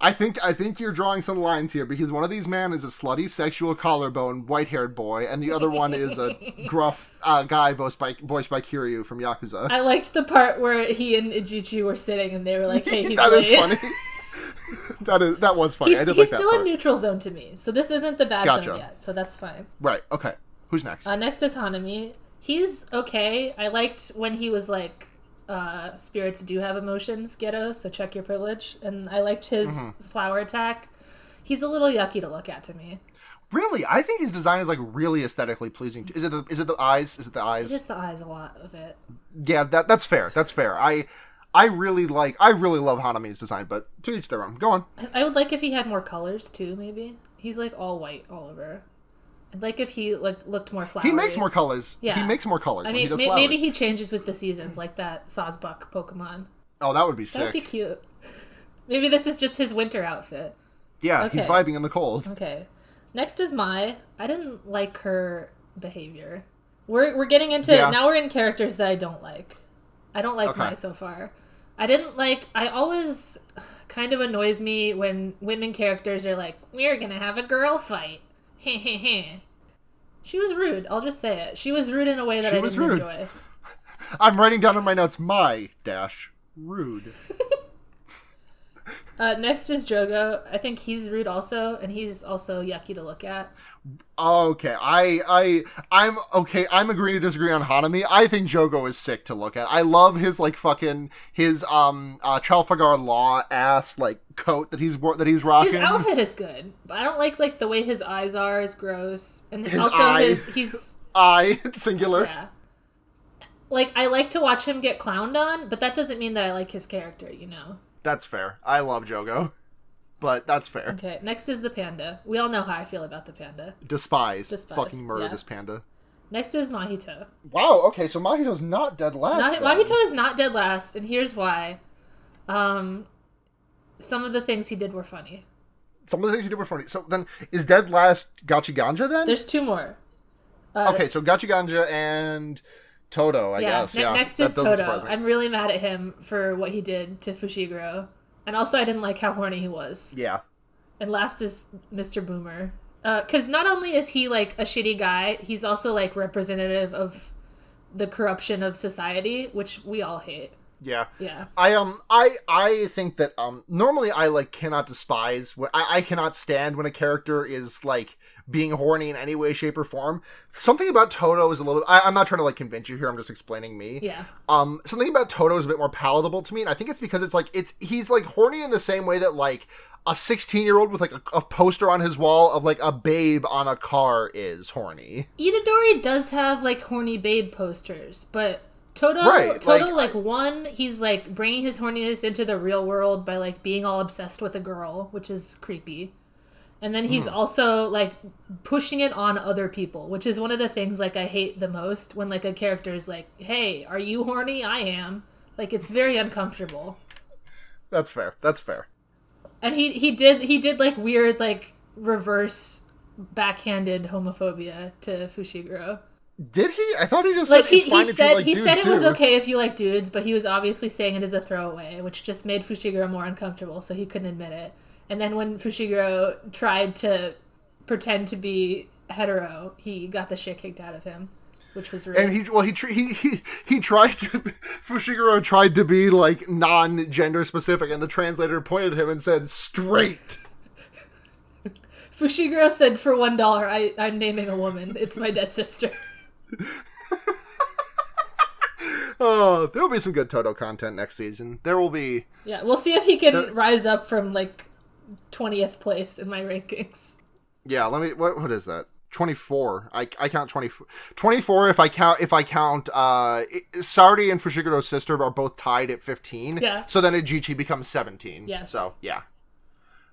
I think I think you're drawing some lines here because one of these men is a slutty sexual collarbone white haired boy, and the other one is a gruff uh, guy voiced by voiced by Kiryu from Yakuza. I liked the part where he and Ijichi were sitting and they were like, "Hey, he's that is late." funny. that is that was funny. He's, I did he's like that still in neutral zone to me, so this isn't the bad Gotcha. zone yet, so that's fine. Right. Okay. Who's next? Uh, next is Hanami. He's okay. I liked when he was like, uh, "Spirits do have emotions, Geto, so check your privilege." And I liked his Mm-hmm. flower attack. He's a little yucky to look at to me. really, I think his design is like really aesthetically pleasing. Is it the is it the eyes? Is it the eyes? Just the eyes, a lot of it. Yeah, that that's fair. That's fair. I I really like I really love Hanami's design, but to each their own. Go on. I- I would like if he had more colors too. Maybe he's like all white all over. I'd like if he like looked more flowery. He makes more colors. Yeah. He makes more colors I when he may- flowers. maybe he changes with the seasons, like that Sawsbuck Pokemon. Oh, that would be sick. That would be cute. Maybe this is just his winter outfit. Yeah, he's vibing in the cold. Okay. Next is Mai. I didn't like her behavior. We're we're getting into Yeah. now we're in characters that I don't like. I don't like Okay. Mai so far. I didn't like I always kind of annoys me when women characters are like, We're gonna have a girl fight. Heh heh heh. She was rude, I'll just say it. She was rude in a way that She I was didn't rude. enjoy. I'm writing down in my notes my dash rude. Uh, next is Jogo. I think he's rude also, and he's also yucky to look at. Okay, I I I'm okay. I'm agreeing to disagree on Hanami. I think Jogo is sick to look at. I love his like fucking his um uh Trafalgar Law ass like coat that he's that he's rocking. His outfit is good, but I don't like like the way his eyes are is gross, and His also eye. his he's I singular. yeah. Like I like to watch him get clowned on, but that doesn't mean that I like his character, you know. That's fair. I love Jogo, but that's fair. Okay, next is the panda. We all know how I feel about the panda. Despise, Despise, fucking murder yeah. this panda. Next is Mahito. Wow. Okay, so Mahito's not dead last. Mahi- Mahito is not dead last, and here's why. Um, some of the things he did were funny. Some of the things he did were funny. So then, is dead last Gachi Ganja then? There's two more. Uh, okay, so Gachi Ganja and Todo, I yeah, guess. ne- yeah, next that is Todo. I'm really mad at him for what he did to Fushiguro. And also, I didn't like how horny he was. Yeah. And last is Mr. Boomer. Because not only is he like a shitty guy, he's also like representative of the corruption of society, which we all hate. Yeah. Yeah. I um I I think that um normally I like cannot despise when I, I cannot stand when a character is like being horny in any way, shape, or form. Something about Todo is a little. I, I'm not trying to like convince you here. I'm just explaining me. Yeah. Um, something about Todo is a bit more palatable to me, and I think it's because it's like it's he's like horny in the same way that like a 16 year old with like a, a poster on his wall of like a babe on a car is horny. Itadori does have like horny babe posters, but Todo, Right, Todo, like, like, one, he's like bringing his horniness into the real world by like being all obsessed with a girl, which is creepy. And then he's hmm. also like pushing it on other people, which is one of the things like I hate the most when like a character is like, "Hey, are you horny? I am." Like it's very uncomfortable. That's fair. That's fair. And he he did he did like weird like reverse backhanded homophobia to Fushiguro. Did he? I thought he just like said he, he said like he said it was too. okay if you like dudes but he was obviously saying it as a throwaway which just made fushiguro more uncomfortable so he couldn't admit it and then when fushiguro tried to pretend to be hetero he got the shit kicked out of him which was rude And he well he he he he tried to Fushiguro tried to be like non-gender specific, and the translator pointed at him and said straight. fushiguro said for one dollar I, i'm naming a woman it's my dead sister Oh, there will be some good Todo content next season. There will be. yeah we'll see if he can The- rise up from like 20th place in my rankings Yeah, let me. What what is that? Twenty four. I, I count 24, 24 if I count if I count uh Sardi and Fushiguro's sister are both tied at fifteen. Yeah. So then Ajichi becomes seventeen. Yes. So yeah.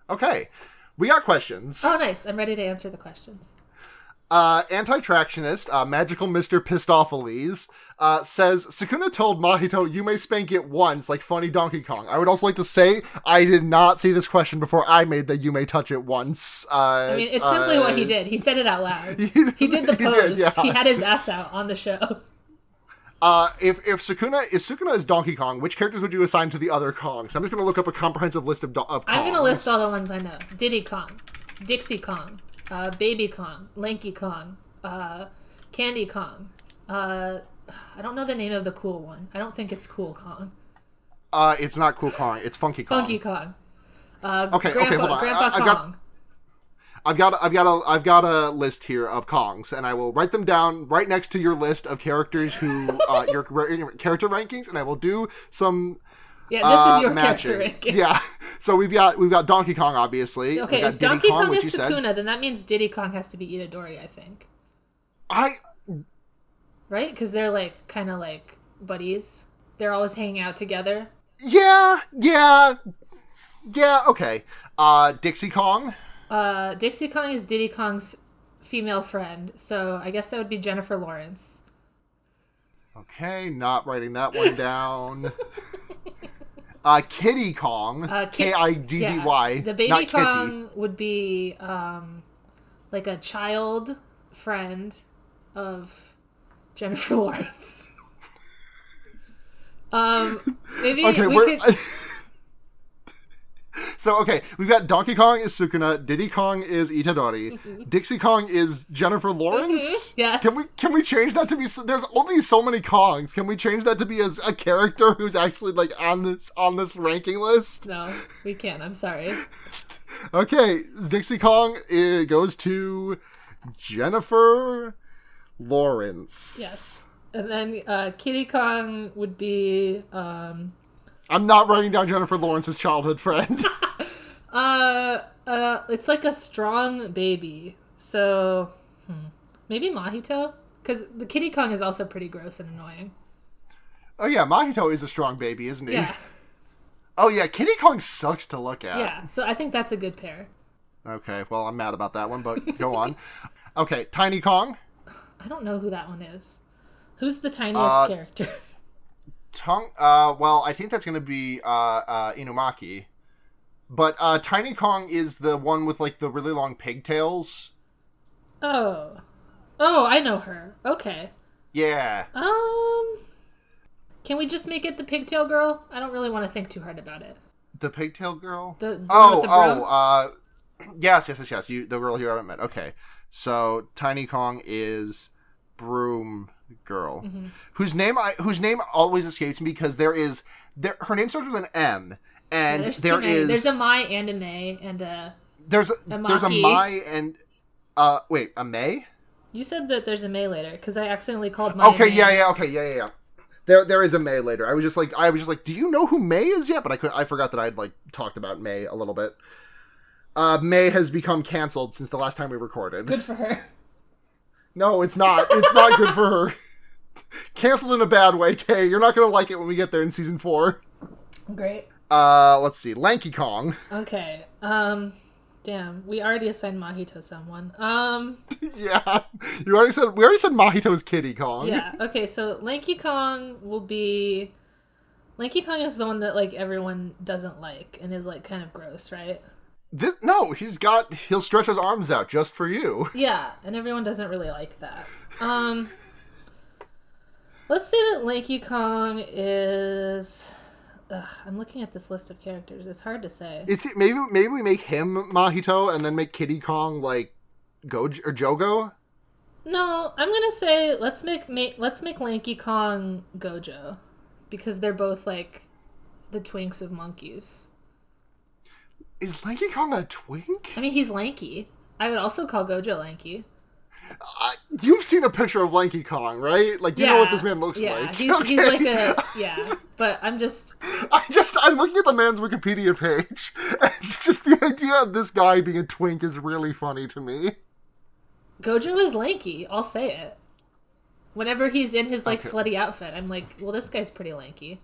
Okay, we got questions. oh nice i'm ready to answer the questions Uh, anti-tractionist, uh, magical Mister Pissed Off Elise, uh, says Sukuna told Mahito, "You may spank it once, like funny Donkey Kong." I would also like to say I did not see this question before I made that "You may touch it once." Uh, I mean, it's simply what he did. He said it out loud. He did the He did, pose. yeah. He had his ass out on the show. Uh, if if Sukuna if Sukuna is Donkey Kong, which characters would you assign to the other Kongs? I'm just gonna look up a comprehensive list of do- of. Kongs. I'm gonna list all the ones I know: Diddy Kong, Dixie Kong, uh, Baby Kong, Lanky Kong, uh, Candy Kong. Uh, I don't know the name of the cool one. I don't think it's Cool Kong. Uh, it's not Cool Kong. It's Funky Kong. Funky Kong. Uh, Okay, okay, hold on. Grandpa I- I've Kong. got- I've got I've got a I've got a list here of Kongs, and I will write them down right next to your list of characters who uh, your character rankings, and I will do some. Yeah, this uh, is your matching. Yeah, so we've got we've got Donkey Kong, obviously. Okay, if Donkey Kong, Kong is you said. Then that means Diddy Kong has to be Itadori, I think. I Right? Because they're like kind of like buddies. They're always hanging out together. yeah yeah yeah okay. Uh, Dixie Kong. Uh, Dixie Kong is Diddy Kong's female friend, so I guess that would be Jennifer Lawrence. Okay, not writing that one down. uh, Kiddy Kong. Uh, K I G D Y. Yeah, the baby not Kitty. Kong would be um, like a child friend of Jennifer Lawrence. um, maybe Okay, we could. So okay, we've got Donkey Kong is Sukuna, Diddy Kong is Itadori, Dixie Kong is Jennifer Lawrence. Mhm, yes. Can we can we change that to be? There's only so many Kongs. Can we change that to be as a character who's actually like on this on this ranking list? No, we can't. I'm sorry. Okay, Dixie Kong it goes to Jennifer Lawrence. Yes. And then uh, Kiddy Kong would be um, I'm not writing down Jennifer Lawrence's childhood friend. uh, uh, it's like a strong baby. So hmm, maybe Mahito, because the Kiddy Kong is also pretty gross and annoying. oh yeah, Mahito is a strong baby, isn't he? Yeah, Oh yeah, Kiddy Kong sucks to look at. yeah. So I think that's a good pair. Okay, well I'm mad about that one, but go on. Okay, Tiny Kong. I don't know who that one is. Who's the tiniest Uh, character? Tongue. Uh, well, I think that's gonna be uh, uh, Inumaki. But uh, Tiny Kong is the one with like the really long pigtails. Oh, oh, I know her. Okay. Yeah. Um, can we just make it the pigtail girl? I don't really want to think too hard about it. The pigtail girl. The, the Oh, the oh, uh, yes, yes, yes, yes. You, the girl you haven't met. Okay, so Tiny Kong is Broom girl Mm-hmm. whose name I whose name always escapes me because there is there her name starts with an M and There's there is There's a Mai and a May and a. there's a, a there's a. Mai and uh wait a May You said that there's a May later because I accidentally called Mai. okay yeah yeah okay yeah yeah yeah there there is a May later I was just like I was just like do you know who May is yet but I could I forgot that I'd like talked about May a little bit uh May has become canceled since the last time we recorded Good for her. no it's not it's not good for her canceled in a bad way Kay you're not gonna like it when we get there in season four Great. Uh let's see Lanky Kong Okay. Um. Damn. We already assigned Mahi to someone. Um. yeah, you already said we already said Mahito's Kiddy Kong. Yeah. Okay. So Lanky Kong will be. Lanky Kong is the one that like everyone doesn't like and is like kind of gross, right? This no, he's got he'll stretch his arms out just for you. Yeah, and everyone doesn't really like that. Um, let's say that Lanky Kong is. Ugh, I'm looking at this list of characters. It's hard to say. Is he maybe maybe we make him Mahito and then make Kiddy Kong like Goj or Jogo? No, I'm gonna say let's make, make let's make Lanky Kong Gojo, because they're both like the twinks of monkeys. Is Lanky Kong a twink? I mean, he's lanky. I would also call Gojo lanky. Uh, you've seen a picture of Lanky Kong, right? Like you know what this man looks yeah, like. He's, he's like a yeah. But I'm just I just I'm looking at the man's Wikipedia page. And it's just the idea of this guy being a twink is really funny to me. Gojo is lanky. I'll say it. Whenever he's in his like Okay. slutty outfit, I'm like, well, this guy's pretty lanky.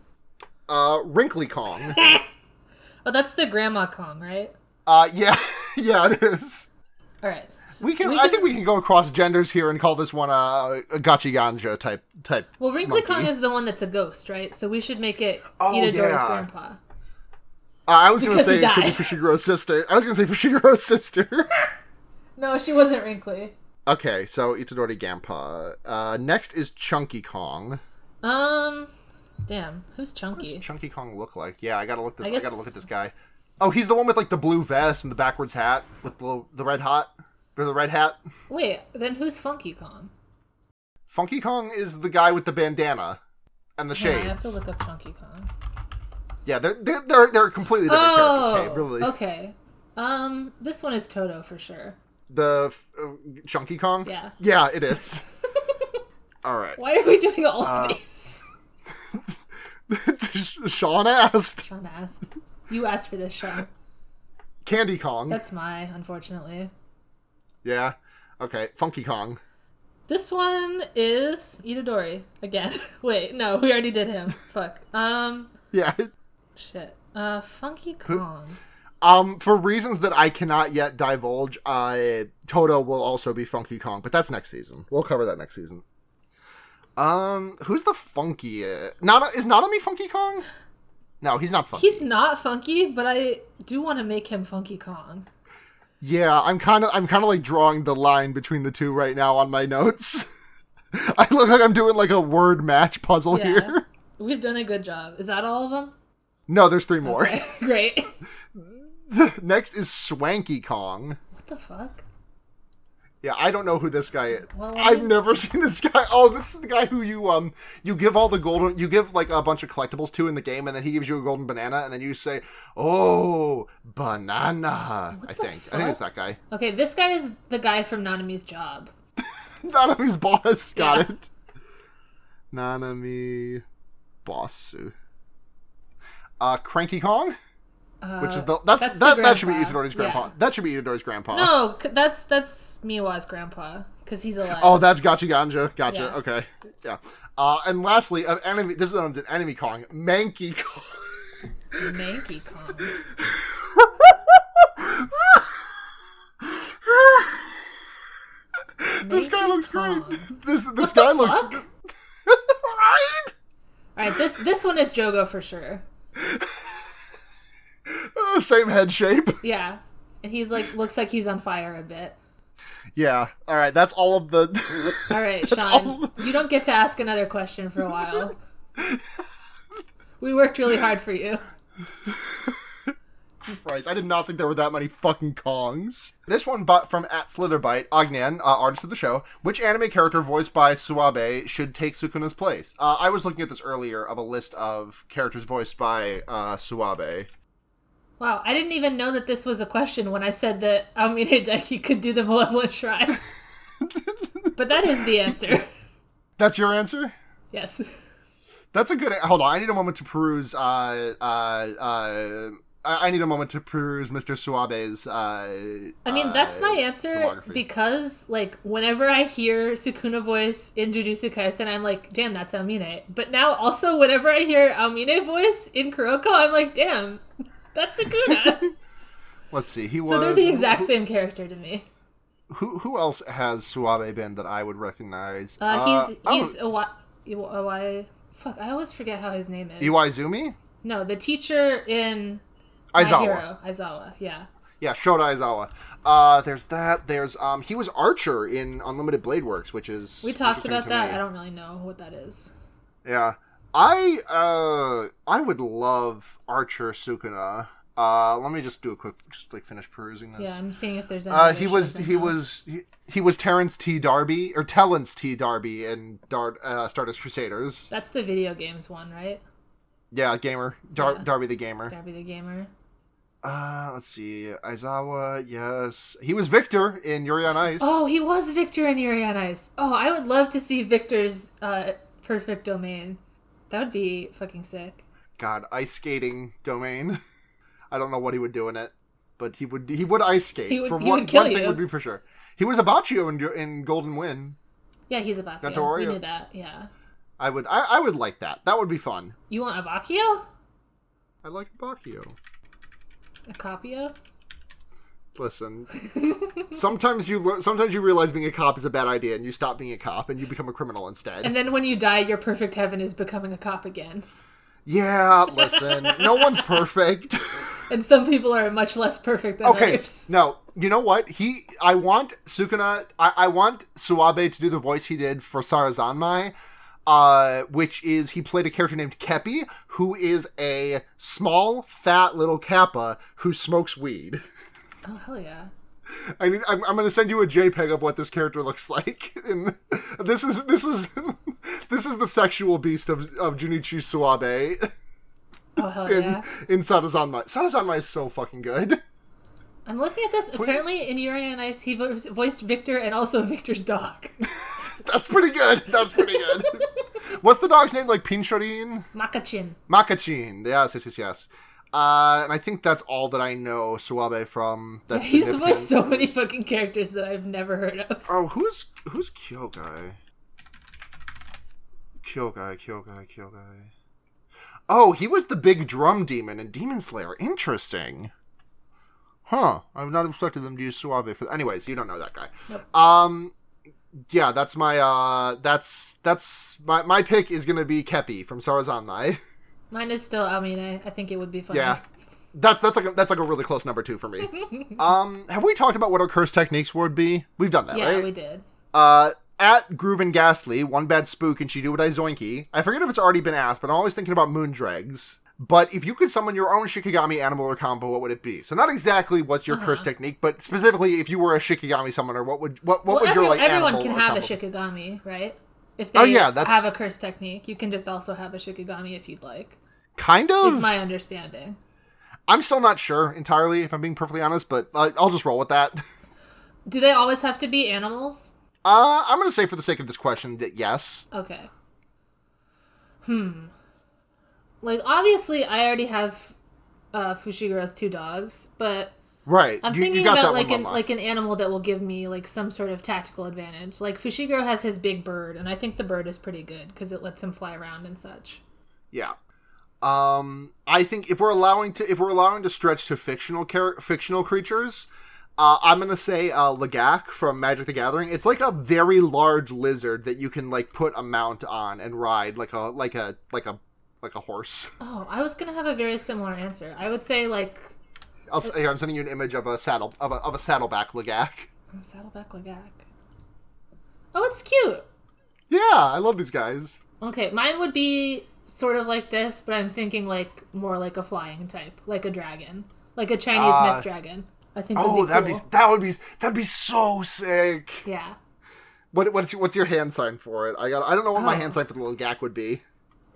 Uh, Wrinkly Kong. Oh, that's the Grandma Kong, right? Uh, yeah, yeah, it is. All right. S- We can, I think we can go across genders here and call this one a, a Gachi Ganja type type. Well, Wrinkly. Kong is the one that's a ghost, right? So we should make it Oh, Itadori's yeah. grandpa. Uh, I was gonna say it could be died. Fushiguro's sister. I was gonna say Fushiguro's sister. No, she wasn't wrinkly. okay, so Itadori Gampa. Uh, next is Chunky Kong. Um, damn, who's What Chunky? does Chunky Kong look like? Yeah, I gotta look this. I I, gotta look at this guy. Oh, he's the one with like the blue vest and the backwards hat with the, the red hot the red hat. Wait, then who's Funky Kong? Funky Kong is the guy with the bandana and the shades. I have to look up Funky Kong. Yeah, they're, they're they're they're completely different Oh, characters. Kay, really. okay. Um, this one is Todo for sure. The uh, Chunky Kong. Yeah. Yeah, it is. All right. Why are we doing all of Uh, these? Sean asked. Sean asked. You asked for this, Sean. Candy Kong. That's my, unfortunately. Yeah. Okay. Funky Kong. This one is Itadori again. Wait, no, we already did him. Fuck. Um, Yeah. shit. Uh, Funky Kong. Um, for reasons that I cannot yet divulge, uh, Todo will also be Funky Kong, but that's next season. We'll cover that next season. Um, who's the funky? Uh, Nana is Nanami Funky Kong? No, he's not funky. He's not funky, but I do want to make him Funky Kong. Yeah, I'm kind of I'm kind of like drawing the line between the two right now on my notes. I look like I'm doing like a word match puzzle Yeah. here. We've done a good job. Is that all of them? No, there's three more. Okay, great. Next is Swanky Kong. What the fuck? Yeah, I don't know who this guy is. Well, I I've never seen this guy. Oh, this is the guy who you um you give all the golden you give like a bunch of collectibles to in the game, and then he gives you a golden banana, and then you say, "Oh, banana." I the think I think it's that guy. Okay, this guy is the guy from Nanami's job. Nanami's boss. Got Yeah. it. Nanami boss. Uh, Cranky Kong, Uh, which is the that's, that's the that that should be. Itadori's grandpa. Yeah. That should be Itadori's grandpa. No, that's that's Miwa's grandpa because he's alive. Oh, that's Gachi Ganja. Gotcha. Yeah. Okay. Yeah. Uh, and lastly, of enemy. This is an enemy Kong. Manky Kong. Manky Kong. this guy looks Kong. great. This this What the guy looks right. All right, this this one is Jogo for sure. Uh, same head shape. Yeah, and he's like looks like he's on fire a bit. Yeah. All right. That's all of the. All right, Sean, all- you don't get to ask another question for a while. we worked really hard for you. Christ, I did not think there were that many fucking Kongs. This one but from at Slitherbite, Agnan, uh, artist of the show, which anime character voiced by Suwabe should take Sukuna's place? Uh, I was looking at this earlier of a list of characters voiced by uh, Suwabe. Wow, I didn't even know that this was a question when I said that Aomine Hideki could do the Malevolent Shrine. but that is the answer. That's your answer? Yes. That's a good. Hold on, I need a moment to peruse. Uh, uh, uh, I need a moment to peruse Mr. Suwabe's. Uh, I mean, that's uh, my answer because, like, whenever I hear Sukuna voice in Jujutsu Kaisen, I'm like, damn, that's Aomine. But now, also, whenever I hear Aomine voice in Kuroko, I'm like, damn, that's Sukuna. Let's see. He was. so they're the exact same character to me. Who who else has Suwabe been that I would recognize? Uh, he's oh, he's Iwa- Fuck, I always forget how his name is. Iwaizumi. No, the teacher in My Aizawa. Hero, Aizawa. Yeah. Yeah, Shota Aizawa. Uh, there's that. There's um, he was Archer in Unlimited Blade Works, which is We talked about that. me. I don't really know what that is. Yeah, I uh, I would love Archer Sukuna. Uh, let me just do a quick, just like finish perusing this. Yeah, I'm seeing if there's any. Uh, he was he was he, he was Terrence T. Darby or Tellance T. Darby in Dar- uh, Stardust Crusaders. That's the video games one, right? Yeah, gamer Dar- Yeah. Darby the gamer. Darby the Gamer. Uh, let's see, Aizawa. Yes, he was Victor in Yuri on Ice. Oh, he was Victor in Yuri on Ice. Oh, I would love to see Victor's uh, perfect domain. That would be fucking sick. God, ice skating domain. I don't know what he would do in it, but he would he would ice skate. He would- for he one, would kill one thing you. would be for sure. He was Abbacchio in in Golden Wind. Yeah, he's a. Gattorio. We knew that. Yeah. I would I, I would like that. That would be fun. You want a Bakio? I like Baccio. A Capio? Listen, sometimes you lear- sometimes you realize being a cop is a bad idea, and you stop being a cop and you become a criminal instead. And then when you die, your perfect heaven is becoming a cop again. yeah, listen, no one's perfect. And some people are much less perfect than others. okay, others. no, you know what? He, I want Sukuna, I, I want Suwabe to do the voice he did for Sarazanmai, uh, which is he played a character named Keppi, who is a small, fat little kappa who smokes weed. Oh, hell yeah. I need, I'm, I'm going to send you a JPEG of what this character looks like. And this is this is this is the sexual beast of of Junichi Suwabe Oh, hell in yeah. in Sarazanmai. Sarazanmai is so fucking good. I'm looking at this. Apparently, in Yuri on Ice, he vo- voiced Victor and also Victor's dog. That's pretty good. That's pretty good. What's the dog's name? Like Pinchorin? Makachin. Makachin. Yes, yes, yes, yes. Uh, and I think that's all that I know Suwabe from. That's He's significant. voiced so many fucking characters that I've never heard of. Oh, who's who's Kyogai? Kyogai, Kyogai, Kyogai. Oh, he was the big drum demon in Demon Slayer. Interesting. Huh. I would not have expected them to use Suwabe for. Anyways, you don't know that guy. Nope. Um. Yeah, that's my uh that's that's my my pick is gonna be Keppi from Sarazanmai. Mine is still I mean, I think it would be funny. Yeah. That's that's like a, that's like a really close number two for me. um, have we talked about what our curse techniques would be? We've done that, Yeah, right? we did. Uh, at Groove and Ghastly, one bad spook and she do what I zoinky. I forget if it's already been asked, but I'm always thinking about Moondregs. But if you could summon your own Shikigami animal or combo, what would it be? So not exactly what's your curse technique, but specifically if you were a Shikigami summoner, what would what what Well, would your like everyone can have a Shikigami, right? If they Oh, yeah, that's- have a curse technique, you can just also have a Shikigami if you'd like. Kind of. Is my understanding. I'm still not sure entirely, if I'm being perfectly honest, but uh, I'll just roll with that. Do they always have to be animals? Uh, I'm gonna say for the sake of this question that yes. Okay. Hmm. Like obviously, I already have uh, Fushiguro's two dogs, but Right. I'm you, thinking you got about that like an like an animal that will give me like some sort of tactical advantage. Like Fushiguro has his big bird, and I think the bird is pretty good because it lets him fly around and such. Yeah. Um, I think if we're allowing to if we're allowing to stretch to fictional char- fictional creatures, uh, I'm gonna say uh, Lagac from Magic the Gathering. It's like a very large lizard that you can like put a mount on and ride like a like a like a like a horse. Oh, I was gonna have a very similar answer. I would say like I'll, here, I'm sending you an image of a saddle of a, of a saddleback Lagac. oh, Saddleback Lagac. Oh, it's cute. Yeah, I love these guys. Okay, mine would be sort of like this, but I'm thinking like more like a flying type, like a dragon. like a Chinese Uh, myth dragon. I think. Oh, be that'd cool. be that would be that'd be so sick. Yeah. What what's your, what's your hand sign for it? I got I don't know what my Oh. hand sign for the little gack would be.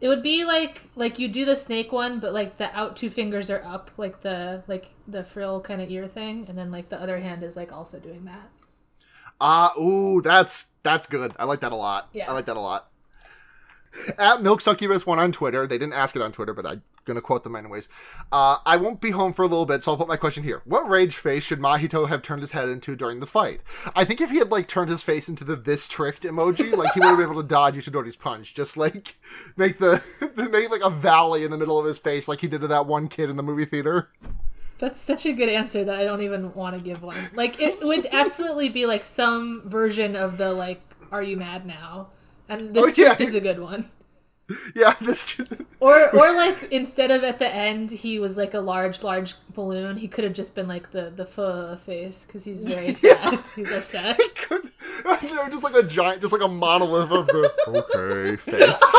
It would be like like you do the snake one, but like the out two fingers are up, like the like the frill kind of ear thing, and then like the other hand is like also doing that. Ah, ooh, that's that's good. I like that a lot. Yeah. I like that a lot. At Milk Succubus one on Twitter, they didn't ask it on Twitter, but I'm gonna quote them anyways. Uh, I won't be home for a little bit, so I'll put my question here. What rage face should Mahito have turned his head into during the fight? I think if he had like turned his face into the this tricked emoji, like he would have been able to dodge Yushidori's punch. Just like make the make like a valley in the middle of his face, like he did to that one kid in the movie theater. That's such a good answer that I don't even want to give one. Like it would absolutely be like some version of the like, "Are you mad now?" And this Oh, yeah. is a good one. Yeah, this. Or or like instead of at the end he was like a large large balloon, he could have just been like the the fuh face because he's very sad. He's upset. could, you know, just like a giant, just like a monolith of the okay face.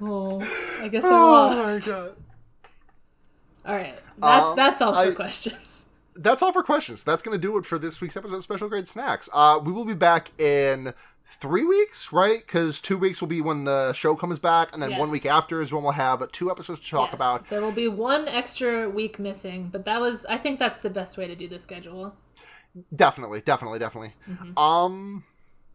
Oh, I guess I oh my lost. god. All right, that's Um, that's all for I- questions. That's all for questions. That's going to do it for this week's episode of Special Grade Snacks. Uh, we will be back in three weeks, right? Because two weeks will be when the show comes back, and then one week after is when we'll have two episodes to talk Yes, about. There will be one extra week missing, but that was I think that's the best way to do the schedule. Definitely, definitely, definitely. Mm-hmm. Um,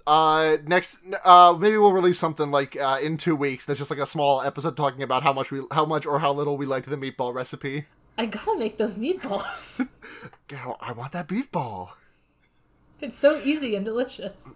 uh, next, uh, maybe we'll release something like uh, in two weeks. That's just like a small episode talking about how much we, how much or how little we liked the meatball recipe. I gotta make those meatballs. Girl, I want that beef ball. it's so easy and delicious.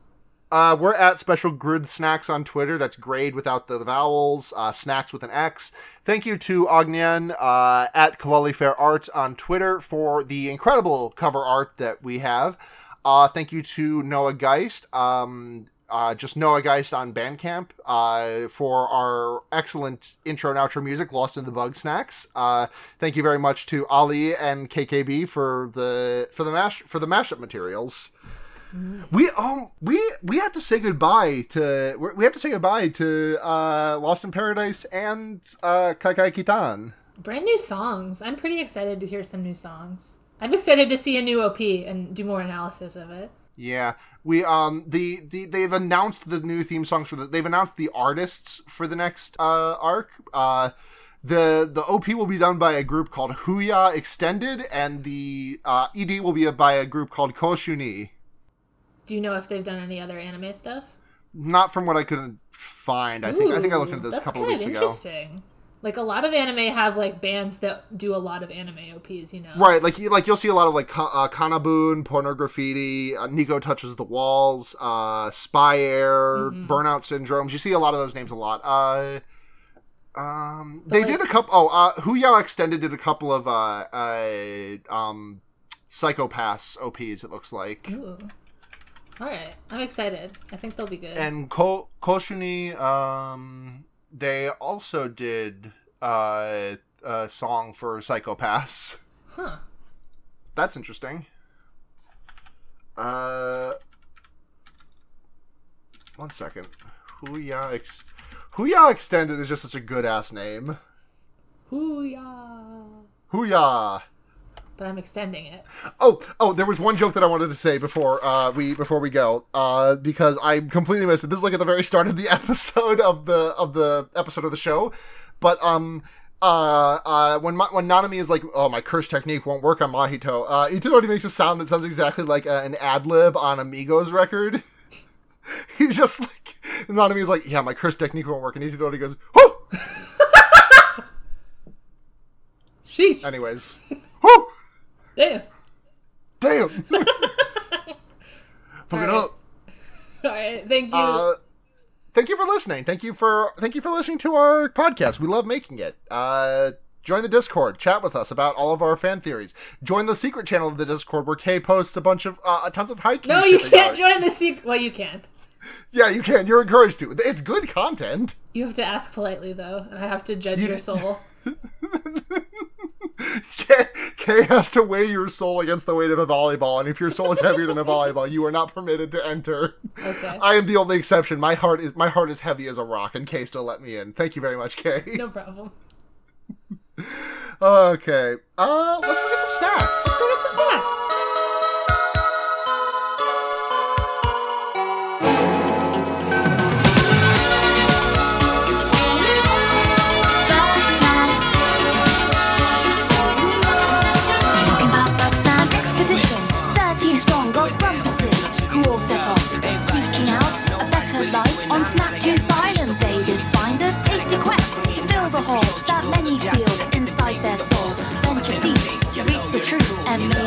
Uh, we're at Special Grid Snacks on Twitter. That's grade without the vowels, uh, snacks with an X. Thank you to Ognian uh, at Kalali Fair Art on Twitter for the incredible cover art that we have. Uh, thank you to Noah Geist, um, uh, just Noah Geist on Bandcamp, uh, for our excellent intro and outro music, Lost in the Bug Snacks. Thank you very much to Ali and KKB for the for the mash for the mashup materials. We um we we have to say goodbye to we we have to say goodbye to uh Lost in Paradise and uh Kaikai Kitan. Brand new songs. I'm pretty excited to hear some new songs. I'm excited to see a new OP and do more analysis of it. Yeah, we um the, the they've announced the new theme songs for the they've announced the artists for the next uh arc. Uh the the OP will be done by a group called Who-ya Extended and the uh ED will be by a group called Cö shu Nie. Do you know if they've done any other anime stuff? Not from what I could find. I think I think I looked into this a couple of weeks ago. interesting. Like a lot of anime have like bands that do a lot of anime OPs, you know. Right, like you like you'll see a lot of like uh, KANA-BOON, Porno Graffitti, uh, Nico touches the walls, uh, SPYAIR, Mm-hmm. Burnout Syndromes. You see a lot of those names a lot. Uh, um, they like- did a couple. Oh, uh, Who-ya Extended did a couple of uh, uh, um, Psycho-Pass OPs. It looks like, Ooh. All right, I'm excited. I think they'll be good. and Ko- Cö shu Nie, um, they also did uh, a song for Psycho-Pass. huh? That's interesting. Uh, one second. Who-ya Ex- Who-ya Extended is just such a good ass name. Hoo-yah. Who-ya. But I'm extending it. Oh, oh, there was one joke that I wanted to say before uh we before we go. Uh because I completely missed it. This is like at the very start of the episode of the of the episode of the show. But um uh, uh, when Ma- when Nanami is like, oh, my curse technique won't work on Mahito, uh, Itadori makes a sound that sounds exactly like uh, an ad lib on a Migos record. He's just like, Nanami is like, yeah, my curse technique won't work, and Itadori goes, whoo! Sheesh. Anyways, whoo! Damn. Damn! Fuck it up! All right. Thank you. Uh, thank you for listening. Thank you for thank you for listening to our podcast. We love making it. Uh, join the Discord. Chat with us about all of our fan theories. Join the secret channel of the Discord where Kay posts a bunch of uh, tons of hiking. no, you can't join the secret. Well, you can. Yeah, you can. You're encouraged to. It's good content. You have to ask politely though, and I have to judge your d- soul. Kay, Kay has to weigh your soul against the weight of a volleyball, and if your soul is heavier than a volleyball, you are not permitted to enter. Okay. I am the only exception. My heart is my heart is heavy as a rock, and Kay still let me in. Thank you very much, Kay. No problem. Okay. Uh, let's go get some snacks. Let's go get some snacks. You know.